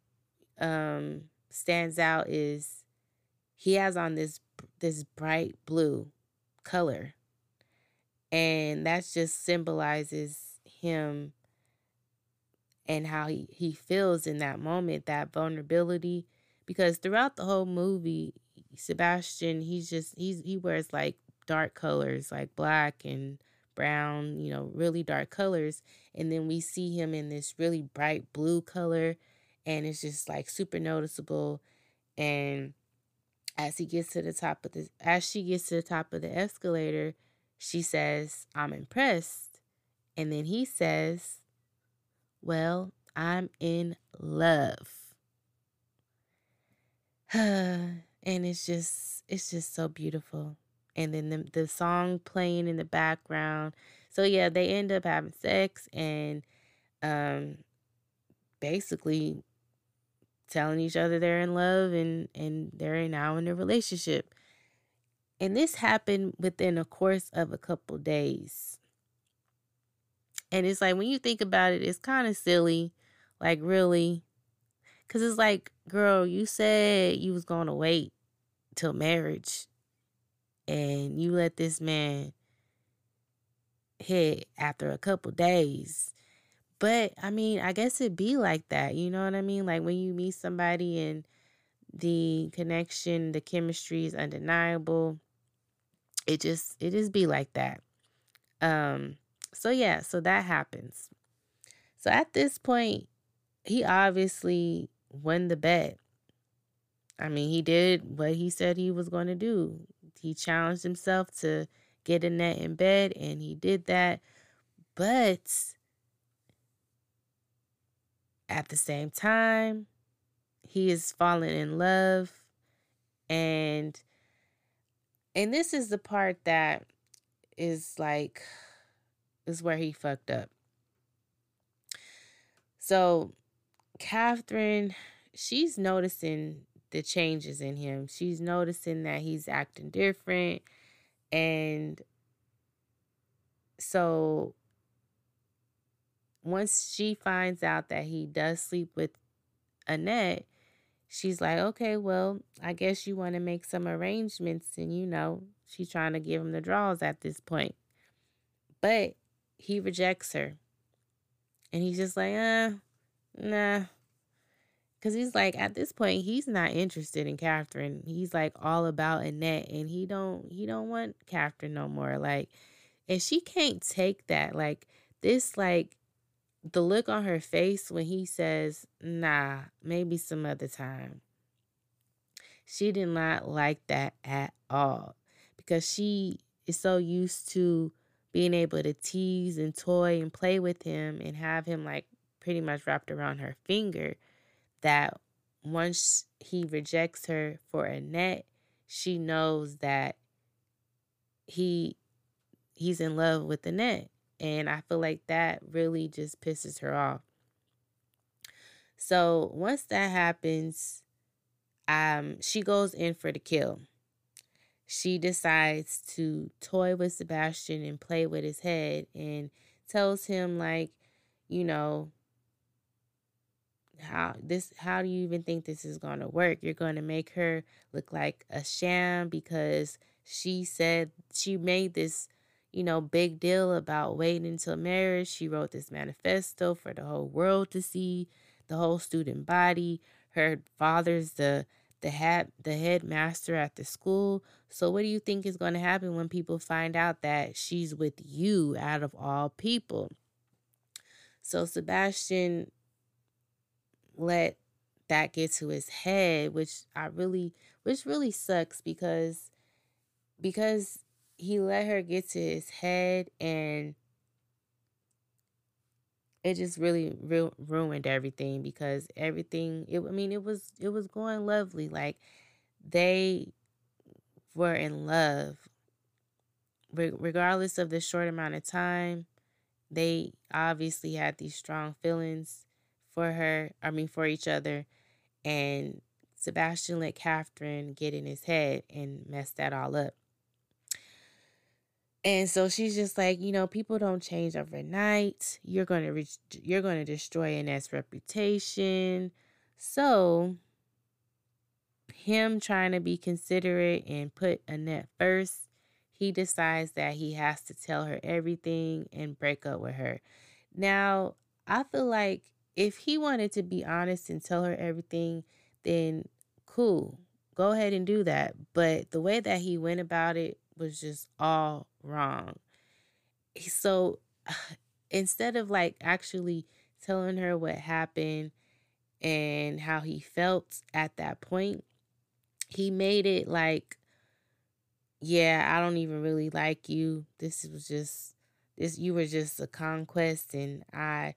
um, stands out is he has on this this bright blue color, and that just symbolizes him and how he, he feels in that moment, that vulnerability. Because throughout the whole movie, Sebastian, he's just he's he wears like dark colors like black and brown, you know, really dark colors. And then we see him in this really bright blue color. And it's just like super noticeable. And as he gets to the top of the as she gets to the top of the escalator, she says, I'm impressed. And then he says, Well, I'm in love. and it's just it's just so beautiful. And then the, the song playing in the background. So yeah they end up having sex and um basically telling each other they're in love and and they're now in a relationship. And this happened within a course of a couple days. And it's like when you think about it it's kind of silly. Like really cuz it's like girl you said you was to wait till marriage and you let this man hit after a couple days but I mean, I guess it'd be like that. You know what I mean? Like when you meet somebody and the connection, the chemistry is undeniable. It just it just be like that. Um so yeah, so that happens. So at this point, he obviously won the bet. I mean, he did what he said he was going to do. He challenged himself to get Annette in bed, and he did that. But at the same time, he is falling in love. And and this is the part that is like is where he fucked up. So Catherine, she's noticing the changes in him. She's noticing that he's acting different. And so once she finds out that he does sleep with Annette, she's like, okay, well, I guess you want to make some arrangements. And, you know, she's trying to give him the draws at this point. But he rejects her. And he's just like, uh, nah. Because he's like, at this point, he's not interested in Catherine. He's like all about Annette. And he don't, he don't want Catherine no more. Like, and she can't take that. Like, this, like, the look on her face when he says, nah, maybe some other time. She did not like that at all because she is so used to being able to tease and toy and play with him and have him like pretty much wrapped around her finger that once he rejects her for Annette, she knows that he he's in love with Annette and I feel like that really just pisses her off. So once that happens, um, she goes in for the kill. She decides to toy with Sebastian and play with his head and tells him like, you know, how this how do you even think this is going to work? You're going to make her look like a sham because she said she made this you know, big deal about waiting until marriage. She wrote this manifesto for the whole world to see, the whole student body. Her father's the the head the headmaster at the school. So what do you think is going to happen when people find out that she's with you out of all people? So Sebastian let that get to his head, which I really which really sucks because because he let her get to his head and it just really ru- ruined everything because everything it, i mean it was it was going lovely like they were in love. Re- regardless of the short amount of time they obviously had these strong feelings for her i mean for each other and sebastian let catherine get in his head and mess that all up and so she's just like, you know, people don't change overnight. You're going to reach you're going to destroy Annette's reputation. So him trying to be considerate and put Annette first, he decides that he has to tell her everything and break up with her. Now, I feel like if he wanted to be honest and tell her everything, then cool. Go ahead and do that. But the way that he went about it was just all wrong. so instead of like actually telling her what happened and how he felt at that point, he made it like, yeah, I don't even really like you. This was just this you were just a conquest and I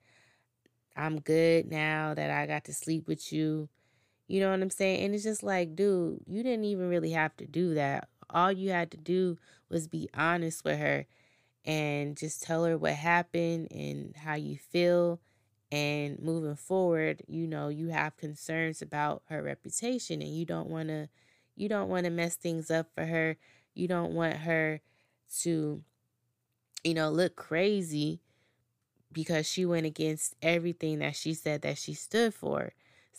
I'm good now that I got to sleep with you. You know what I'm saying? And it's just like, dude, you didn't even really have to do that. All you had to do was be honest with her and just tell her what happened and how you feel and moving forward you know you have concerns about her reputation and you don't want to you don't want to mess things up for her you don't want her to you know look crazy because she went against everything that she said that she stood for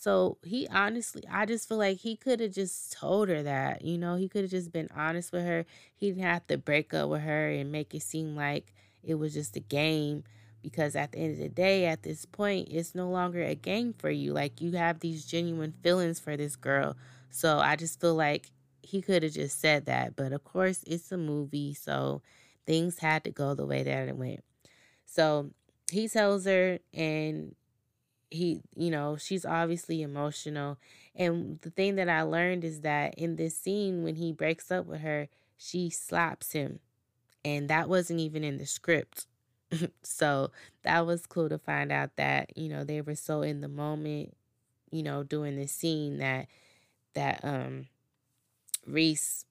so he honestly, I just feel like he could have just told her that, you know, he could have just been honest with her. He didn't have to break up with her and make it seem like it was just a game because at the end of the day, at this point, it's no longer a game for you. Like you have these genuine feelings for this girl. So I just feel like he could have just said that. But of course, it's a movie. So things had to go the way that it went. So he tells her, and he you know she's obviously emotional. And the thing that i learned is that in this scene when he breaks up with her she slaps him. And that wasn't even in the script. So that was cool to find out that you know they were so in the moment you know doing this scene that that um reese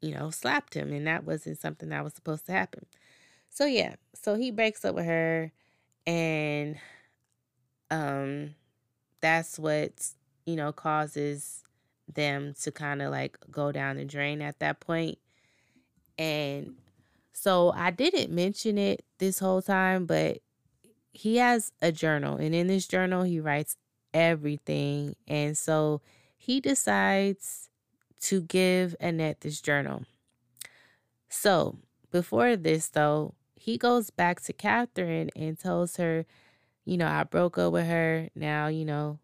you know slapped him. And that wasn't something that was supposed to happen so yeah so he breaks up with her and um that's what you know causes them to kind of like go down the drain at that point. and so i didn't mention it this whole time but he has a journal and in this journal he writes everything and so he decides to give annette this journal so before this though he goes back to catherine and tells her you know, I broke up with her. Now, you know,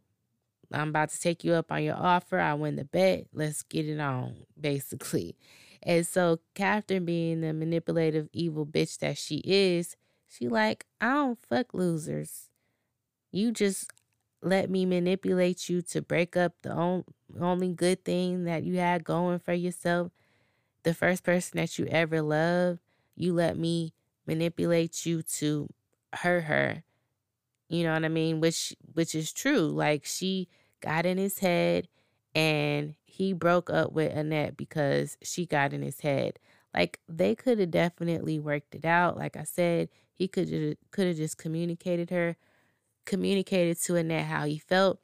I'm about to take you up on your offer. I win the bet. Let's get it on, basically. And so Catherine being the manipulative, evil bitch that she is, she like, I don't fuck losers. You just let me manipulate you to break up the on- only good thing that you had going for yourself. The first person that you ever loved, you let me manipulate you to hurt her you know what I mean? Which which is true. Like she got in his head and he broke up with Annette because she got in his head. Like they could have definitely worked it out. Like I said, he could could have just communicated her, communicated to Annette how he felt,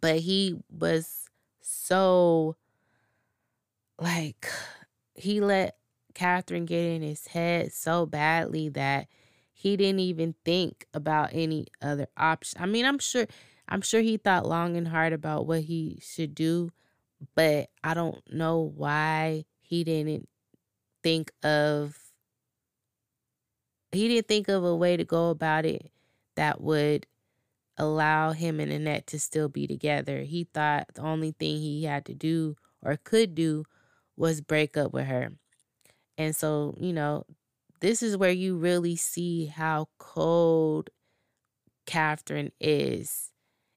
but he was so like he let Catherine get in his head so badly that he didn't even think about any other option. I mean, I'm sure I'm sure he thought long and hard about what he should do, but I don't know why he didn't think of he didn't think of a way to go about it that would allow him and Annette to still be together. He thought the only thing he had to do or could do was break up with her. And so, you know, this is where you really see how cold Catherine is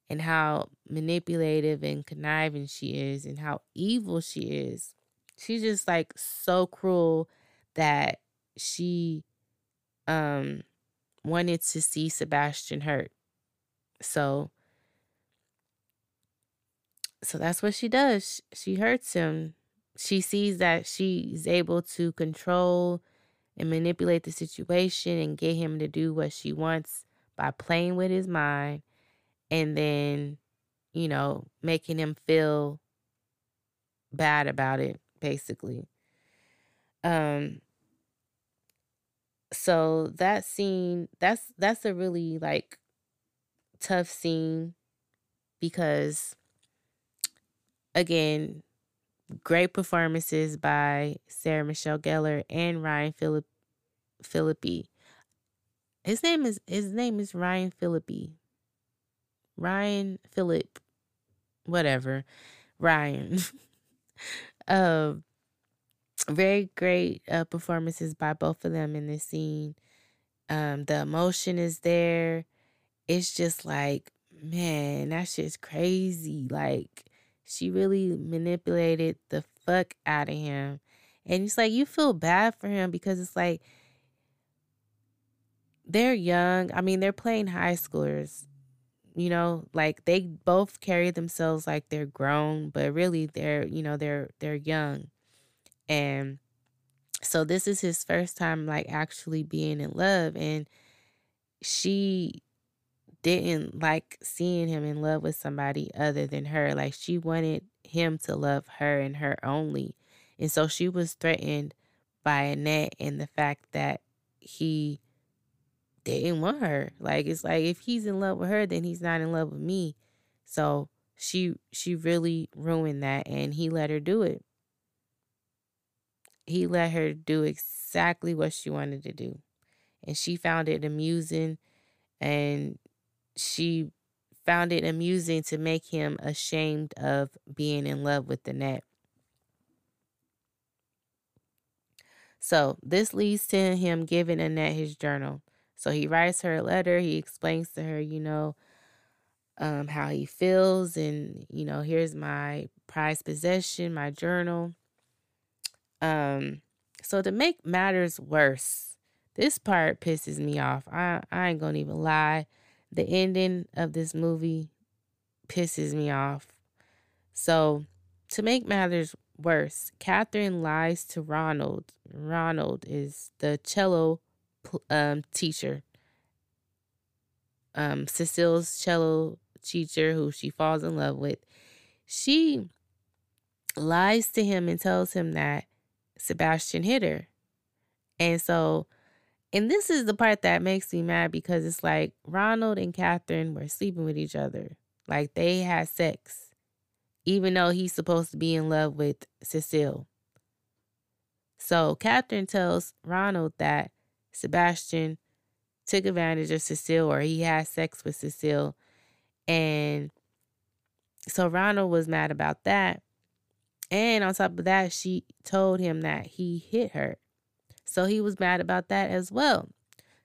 and how manipulative and conniving she is and how evil she is. She's just like so cruel that she um wanted to see Sebastian hurt. So so that's what she does. She hurts him. She sees that she's able to control and manipulate the situation and get him to do what she wants by playing with his mind and then, you know, making him feel bad about it, basically. Um so that scene that's that's a really like tough scene because again Great performances by Sarah Michelle Gellar and Ryan Philip Phillippe. His name is his name is Ryan Phillippe. Ryan Philip, whatever. Ryan. uh, very great uh, performances by both of them in this scene. Um, the emotion is there. It's just like, man, that shit's crazy. Like, she really manipulated the fuck out of him. And it's like, you feel bad for him because it's like, they're young. I mean, they're playing high schoolers. You know, like they both carry themselves like they're grown, but really they're, you know, they're they're young. And so this is his first time like actually being in love and she didn't like seeing him in love with somebody other than her. Like she wanted him to love her and her only. And so she was threatened by Annette and the fact that he didn't want her. Like it's like if he's in love with her, then he's not in love with me. So she she really ruined that and he let her do it. He let her do exactly what she wanted to do. And she found it amusing and she found it amusing to make him ashamed of being in love with Annette. So this leads to him giving Annette his journal. So he writes her a letter. He explains to her, you know, um, how he feels, and you know, here's my prized possession, my journal. Um, so to make matters worse, this part pisses me off. I I ain't gonna even lie. The ending of this movie pisses me off. So to make matters worse, Catherine lies to Ronald. Ronald is the cello um, teacher. Um, Cecile's cello teacher, who she falls in love with, she lies to him and tells him that Sebastian hit her. And so, and this is the part that makes me mad because it's like Ronald and Catherine were sleeping with each other. Like they had sex, even though he's supposed to be in love with Cecile. So Catherine tells Ronald that Sebastian took advantage of Cecile or he had sex with Cecile. And so Ronald was mad about that. And on top of that, she told him that he hit her. So he was mad about that as well.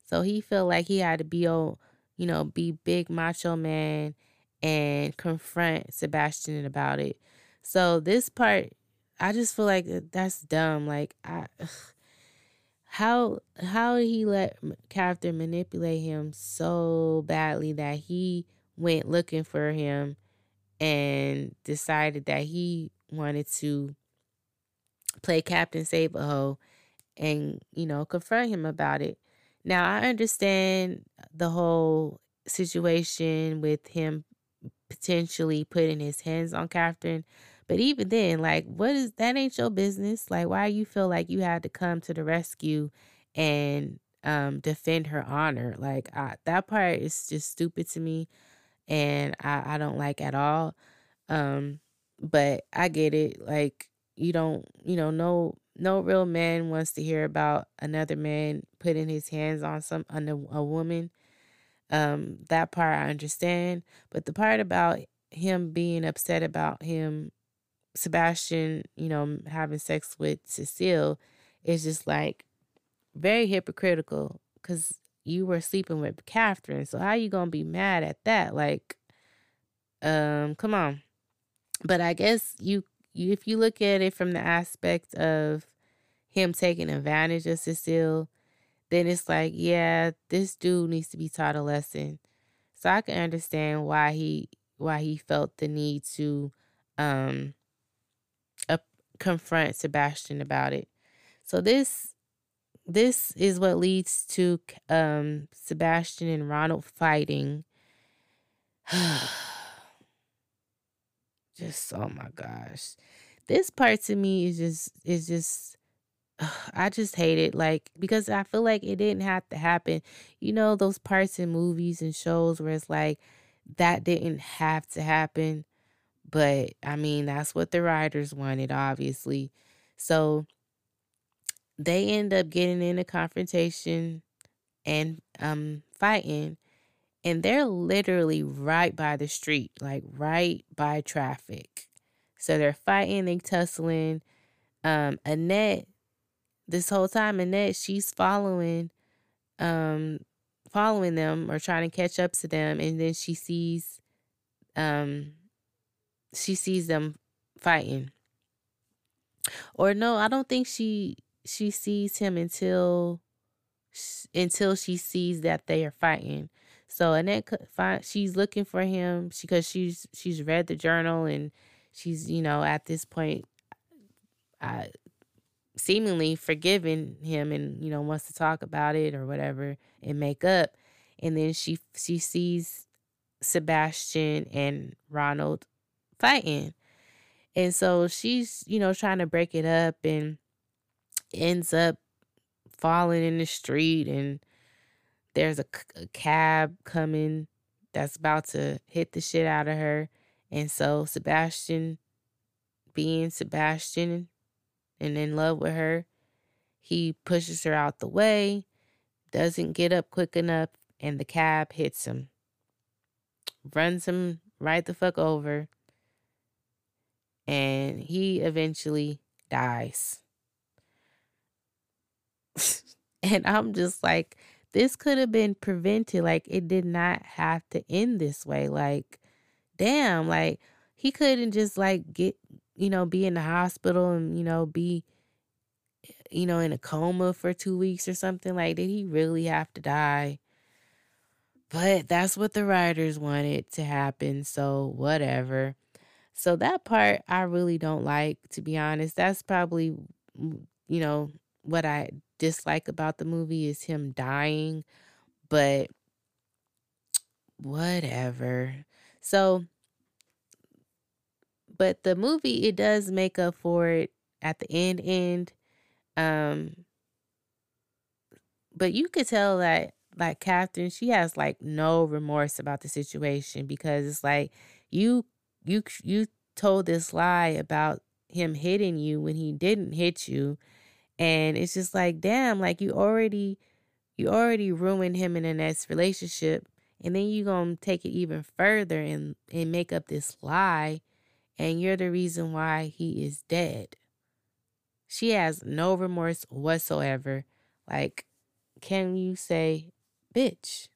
So he felt like he had to be oh, you know, be big macho man and confront Sebastian about it. So this part, I just feel like uh, that's dumb. Like I ugh, how how did he let Catherine manipulate him so badly that he went looking for him and decided that he wanted to play Captain Save a Ho and, you know, confront him about it. Now, I understand the whole situation with him potentially putting his hands on Catherine, but even then, like, what is that ain't your business? Like, why you feel like you had to come to the rescue and um defend her honor? Like, I, that part is just stupid to me, and I I don't like at all. Um, but I get it. Like, you don't, you know, no no real man wants to hear about another man putting his hands on some on a, a woman. Um, that part I understand, but the part about him being upset about him Sebastian, you know, having sex with Cecile is just like very hypocritical because you were sleeping with Catherine. So how you gonna be mad at that? Like, um, come on. But I guess you, you if you look at it from the aspect of him taking advantage of Cecile, then it's like, yeah, this dude needs to be taught a lesson. So I can understand why he why he felt the need to um confront Sebastian about it. So this this is what leads to um Sebastian and Ronald fighting. just oh my gosh. This part to me is just is just I just hate it like because I feel like it didn't have to happen. You know those parts in movies and shows where it's like that didn't have to happen. But I mean, that's what the writers wanted, obviously. So they end up getting in a confrontation and um fighting and they're literally right by the street like right by traffic. So they're fighting they tussling um annette this whole time annette she's following um following them or trying to catch up to them and then she sees um she sees them fighting. Or no i don't think she she sees him until until she sees that they are fighting so annette find she's looking for him because she's she's read the journal and she's you know at this point uh, seemingly forgiven him and you know wants to talk about it or whatever and make up. And then she she sees Sebastian and Ronald fighting. And so she's you know trying to break it up and ends up falling in the street and there's a, a cab coming that's about to hit the shit out of her and so Sebastian being Sebastian and in love with her. He pushes her out the way, doesn't get up quick enough, and the cab hits him. Runs him right the fuck over. And he eventually dies. and I'm just like, this could have been prevented. Like, it did not have to end this way. Like, damn, like, he couldn't just, like, get you know, be in the hospital and, you know, be, you know, in a coma for two weeks or something. Like, did he really have to die? But that's what the writers wanted to happen. So, whatever. So, that part I really don't like, to be honest. That's probably, mm, you know, what I dislike about the movie is him dying. But whatever. So, but the movie it does make up for it at the end end. Um but you could tell that like Catherine, she has like no remorse about the situation because it's like you you you told this lie about him hitting you when he didn't hit you and it's just like damn like you already you already ruined him in the next relationship and then you gonna take it even further and and make up this lie and you're the reason why he is dead. She has no remorse whatsoever. Like, can you say, bitch?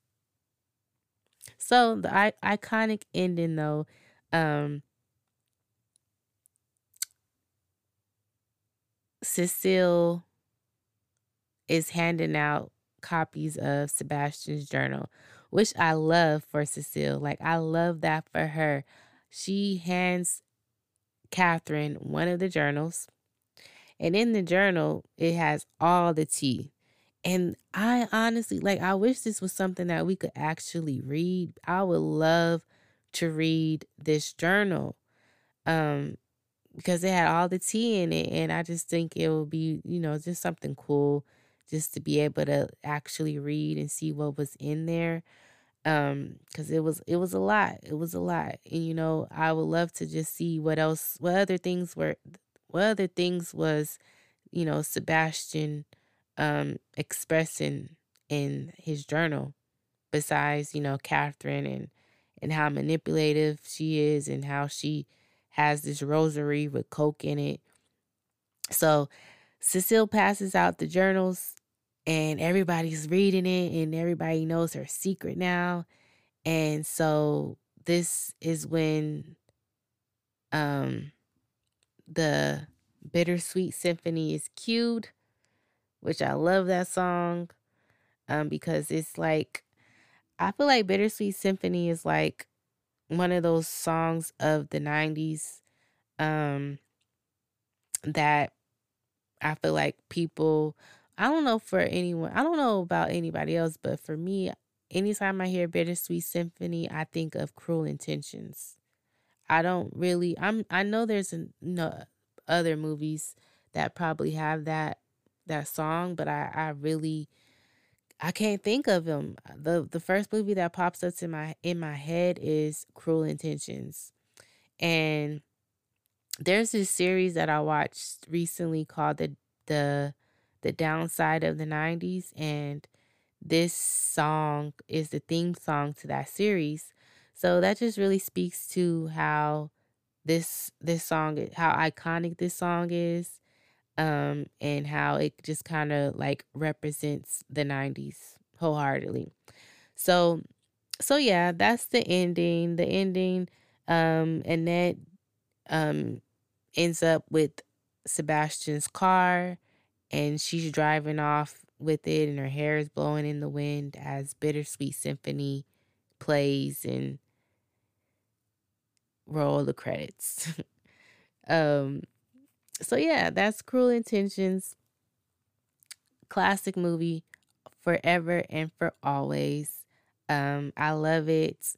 So the I- iconic ending, though, um, Cecile is handing out copies of Sebastian's journal, which I love for Cecile. Like, I love that for her. She hands Catherine one of the journals. And in the journal, it has all the tea. And I honestly, like, I wish this was something that we could actually read. I would love to read this journal um, because it had all the tea in it. And I just think it would be, you know, just something cool just to be able to actually read and see what was in there um because it was it was a lot it was a lot and you know i would love to just see what else what other things were what other things was you know sebastian um expressing in his journal besides you know catherine and and how manipulative she is and how she has this rosary with coke in it so cecile passes out the journals and everybody's reading it and everybody knows her secret now. And so this is when um the bittersweet symphony is cued, which I love that song um because it's like I feel like bittersweet symphony is like one of those songs of the 90s um that I feel like people I don't know for anyone, I don't know about anybody else, but for me, anytime I hear Bittersweet Symphony, I think of Cruel Intentions. I don't really, I'm, I know there's you know, other movies that probably have that that song, but I, I really I can't think of them. Uh, the The first movie that pops up in my in my head is Cruel Intentions, and there's this series that I watched recently called the the the Dark Side of the 90s and this song is the theme song to that series. So that just really speaks to how this this song how iconic this song is um and how it just kind of like represents the 90s wholeheartedly. So so yeah, that's the ending. The ending um Annette um ends up with Sebastian's car and she's driving off with it and her hair is blowing in the wind as Bittersweet Symphony plays and roll the credits. um so yeah, that's Cruel Intentions. Classic movie forever and for always. Um I love it.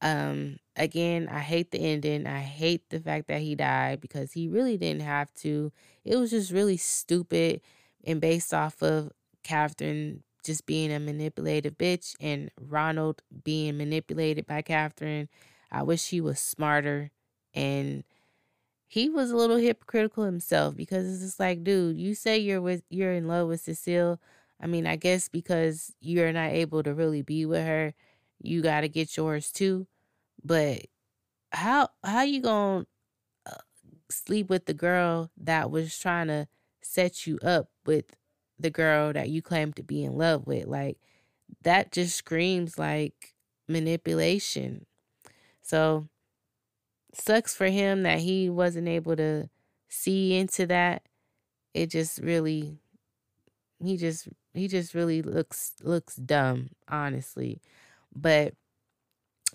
Um again, I hate the ending. I hate the fact that he died because he really didn't have to. It was just really stupid and based off of Catherine just being a manipulative bitch and Ronald being manipulated by Catherine. I wish he was smarter and he was a little hypocritical himself because it's just like, dude, you say you're with you're in love with Cecile. I mean, I guess because you're not able to really be with her, you got to get yours too. But how how you going to uh, sleep with the girl that was trying to set you up with the girl that you claim to be in love with? Like that just screams like manipulation. So sucks for him that he wasn't able to see into that. It just really he just he just really looks looks dumb, honestly. But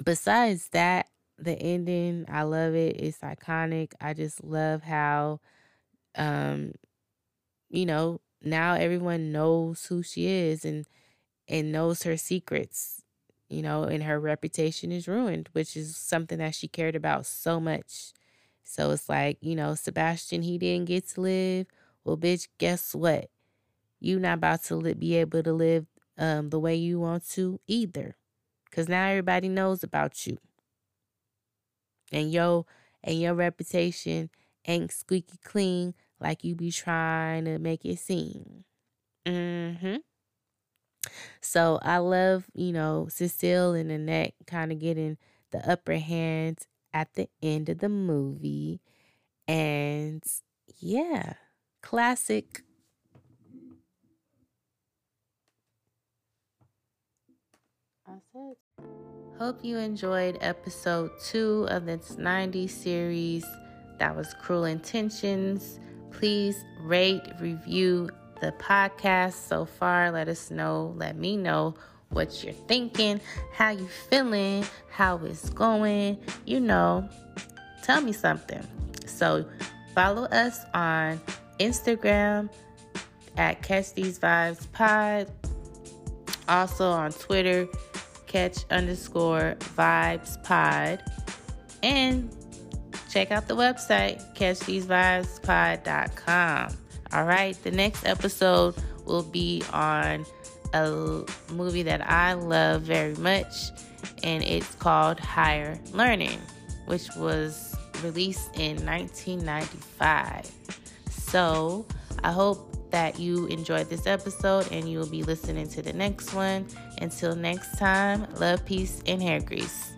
besides that, the ending, I love it. It's iconic. I just love how um you know, now everyone knows who she is and and knows her secrets, you know, and her reputation is ruined, which is something that she cared about so much. So it's like, you know, Sebastian, he didn't get to live. Well, bitch, guess what? You not about to li- be able to live um, the way you want to either, because now everybody knows about you, and yo and your reputation ain't squeaky clean like you be trying to make it seem. Mm-hmm. So I love, you know, Cecile and Annette kind of getting the upper hand at the end of the movie. And yeah, classic. I said. Hope you enjoyed episode two of this 90s series. That was Cruel Intentions. Please rate, review the podcast so far. Let us know. Let me know what you're thinking, how you feeling, how it's going. You know, tell me something. So follow us on Instagram at Catch These Vibes Pod. Also on Twitter, catch underscore vibes pod. And check out the website, catchthesevibespod.com. All right, the next episode will be on a movie that I love very much, and it's called Higher Learning, which was released in 1995. So I hope that you enjoyed this episode and you will be listening to the next one. Until next time, love, peace, and hair grease.